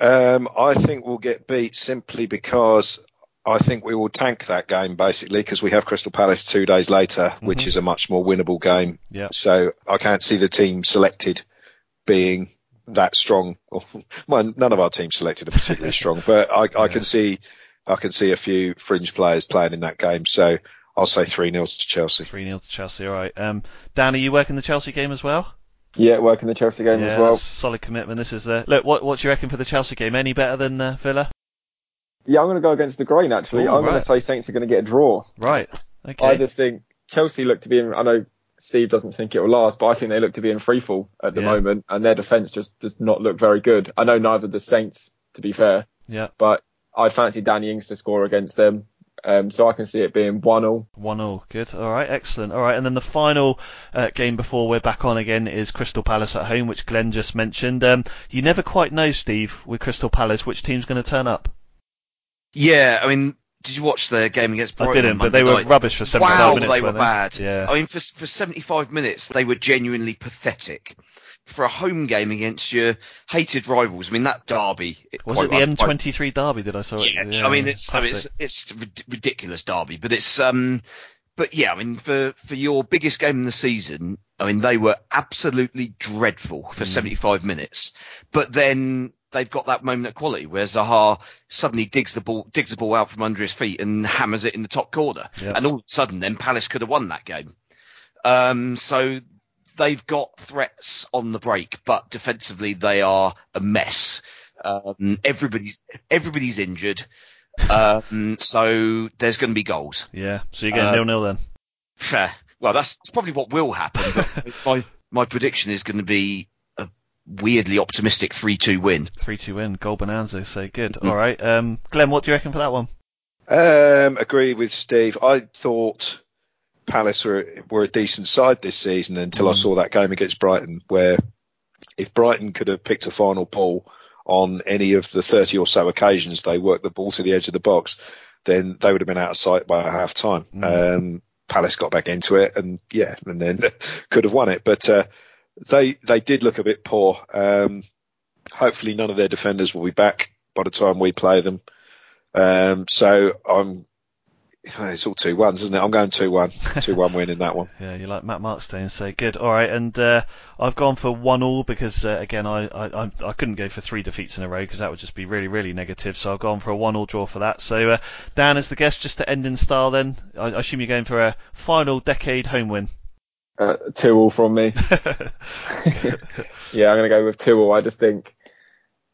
Speaker 3: Um, I think we'll get beat simply because I think we will tank that game basically because we have Crystal Palace two days later, which
Speaker 1: Mhm.
Speaker 3: is a much more winnable game.
Speaker 1: Yeah.
Speaker 3: So I can't see the team selected being that strong. [LAUGHS] Well, none of our teams selected are particularly strong, [LAUGHS] but I, I can see I can see a few fringe players playing in that game. So I'll say three 0 to Chelsea.
Speaker 1: 3 0 to Chelsea. All right. Um, Dan, are you working the Chelsea game as well?
Speaker 4: Yeah, working the Chelsea game
Speaker 1: yeah,
Speaker 4: as well.
Speaker 1: that's solid commitment. This is the look. What what do you reckon for the Chelsea game? Any better than uh, Villa?
Speaker 4: Yeah, I'm going to go against the grain actually.
Speaker 1: Ooh,
Speaker 4: I'm going to say Saints are going to get a draw.
Speaker 1: Right. Okay.
Speaker 4: I just think Chelsea look to be in. I know Steve doesn't think it will last, but I think they look to be in free fall at the
Speaker 1: Yeah.
Speaker 4: moment, and their defence just does not look very good. I know neither the Saints, to be fair,
Speaker 1: yeah.
Speaker 4: but I'd fancy Danny Ings to score against them. Um, so I can see it being one all.
Speaker 1: One all, good. All right, excellent. All right, and then the final uh, game before we're back on again is Crystal Palace at home, which Glenn just mentioned. Um, you never quite know, Steve, with Crystal Palace, which team's going to turn up.
Speaker 2: Yeah, I mean did you watch the game against Brighton?
Speaker 1: I didn't, but they were
Speaker 2: night?
Speaker 1: rubbish for 75
Speaker 2: wow,
Speaker 1: minutes.
Speaker 2: they were bad.
Speaker 1: Yeah.
Speaker 2: I mean, for for 75 minutes, they were genuinely pathetic. For a home game against your hated rivals, I mean that derby.
Speaker 1: was it the
Speaker 2: right- quite-
Speaker 1: M23 derby that I saw? it?
Speaker 2: yeah, I mean it's I mean, it's it's rid- ridiculous derby, but it's um, but yeah, I mean for for your biggest game in the season, I mean they were absolutely dreadful
Speaker 1: Mm.
Speaker 2: for 75 minutes, but then they've got that moment of quality where Zaha suddenly digs the ball digs the ball out from under his feet and hammers it in the top corner,
Speaker 1: Yeah.
Speaker 2: and all of a sudden then Palace could have won that game. Um, so they've got threats on the break, but defensively they are a mess. Um, everybody's everybody's injured, um, so there's going to be goals.
Speaker 1: Yeah, so you're getting
Speaker 2: Uh,
Speaker 1: nil nil then.
Speaker 2: Fair. Well, that's probably what will happen. But [LAUGHS] my my prediction is going to be weirdly optimistic three-two win.
Speaker 1: Three two win, goal bonanza. So good.
Speaker 2: Mm.
Speaker 1: All right, um, Glenn, what do you reckon for that one?
Speaker 3: Um, agree with Steve. I thought Palace were were a decent side this season until I saw that game against Brighton, where if Brighton could have picked a final ball on any of the 30 or so occasions they worked the ball to the edge of the box, then they would have been out of sight by half time. Um, Palace got back into it and yeah, and then [LAUGHS] could have won it. But, uh, they, they did look a bit poor. Um, hopefully none of their defenders will be back by the time we play them. Um, so I'm, it's all two ones, isn't it? I'm going two one, two one win in that one. [LAUGHS]
Speaker 1: Yeah, you like Matt Markstein, so good. All right, and uh, I've gone for one all because uh, again, I, I I couldn't go for three defeats in a row because that would just be really really negative. So I've gone for a one all draw for that. So uh, Dan is the guest, just to end in style. Then I, I assume you're going for a final decade home win.
Speaker 4: Uh, two all from me. [LAUGHS] yeah, I'm going to go with two all. I just think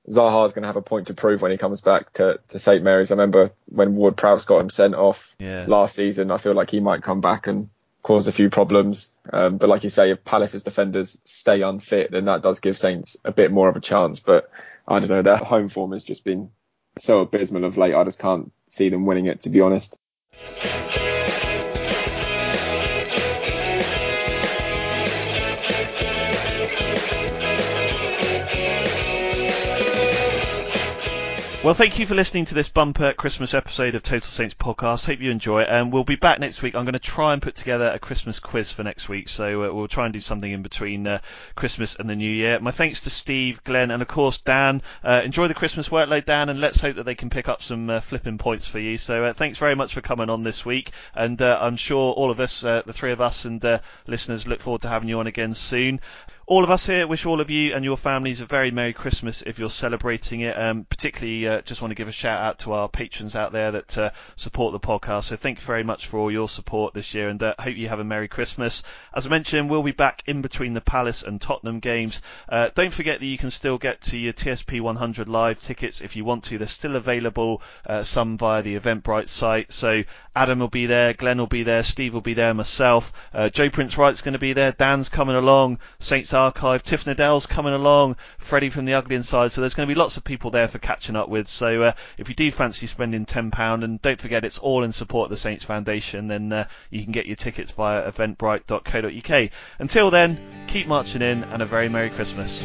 Speaker 4: Zaha's going to have a point to prove when he comes back to, to St Mary's. I remember when Ward Prowse got him sent off
Speaker 1: Yeah.
Speaker 4: last season. I feel like he might come back and cause a few problems. Um, but like you say, if Palace's defenders stay unfit, then that does give Saints a bit more of a chance. But I don't know, their home form has just been so abysmal of late. I just can't see them winning it, to be honest.
Speaker 1: Well, thank you for listening to this bumper Christmas episode of Total Saints podcast. Hope you enjoy it. And we'll be back next week. I'm going to try and put together a Christmas quiz for next week. So uh, we'll try and do something in between uh, Christmas and the New Year. My thanks to Steve, Glenn, and of course Dan. Uh, enjoy the Christmas workload, Dan, and let's hope that they can pick up some uh, flipping points for you. So uh, thanks very much for coming on this week. And uh, I'm sure all of us, the three of us and listeners, look forward to having you on again soon. All of us here wish all of you and your families a very Merry Christmas if you're celebrating it. Um, particularly, uh, just want to give a shout out to our patrons out there that uh, support the podcast. So thank you very much for all your support this year and uh, hope you have a Merry Christmas. As I mentioned, we'll be back in between the Palace and Tottenham games. Uh, don't forget that you can still get to your TSP 100 live tickets if you want to. They're still available, uh, some via the Eventbrite site. So Adam will be there, Glenn will be there, Steve will be there, myself. Uh, Joe Prince Wright's going to be there, Dan's coming along, Saints Archive, Tiff Nadell's coming along, Freddie from the Ugly Inside. So there's going to be lots of people there for catching up with. So uh, if you do fancy spending £10, and don't forget it's all in support of the Saints Foundation, then uh, you can get your tickets via eventbrite.co.uk. Until then, keep marching in and a very Merry Christmas.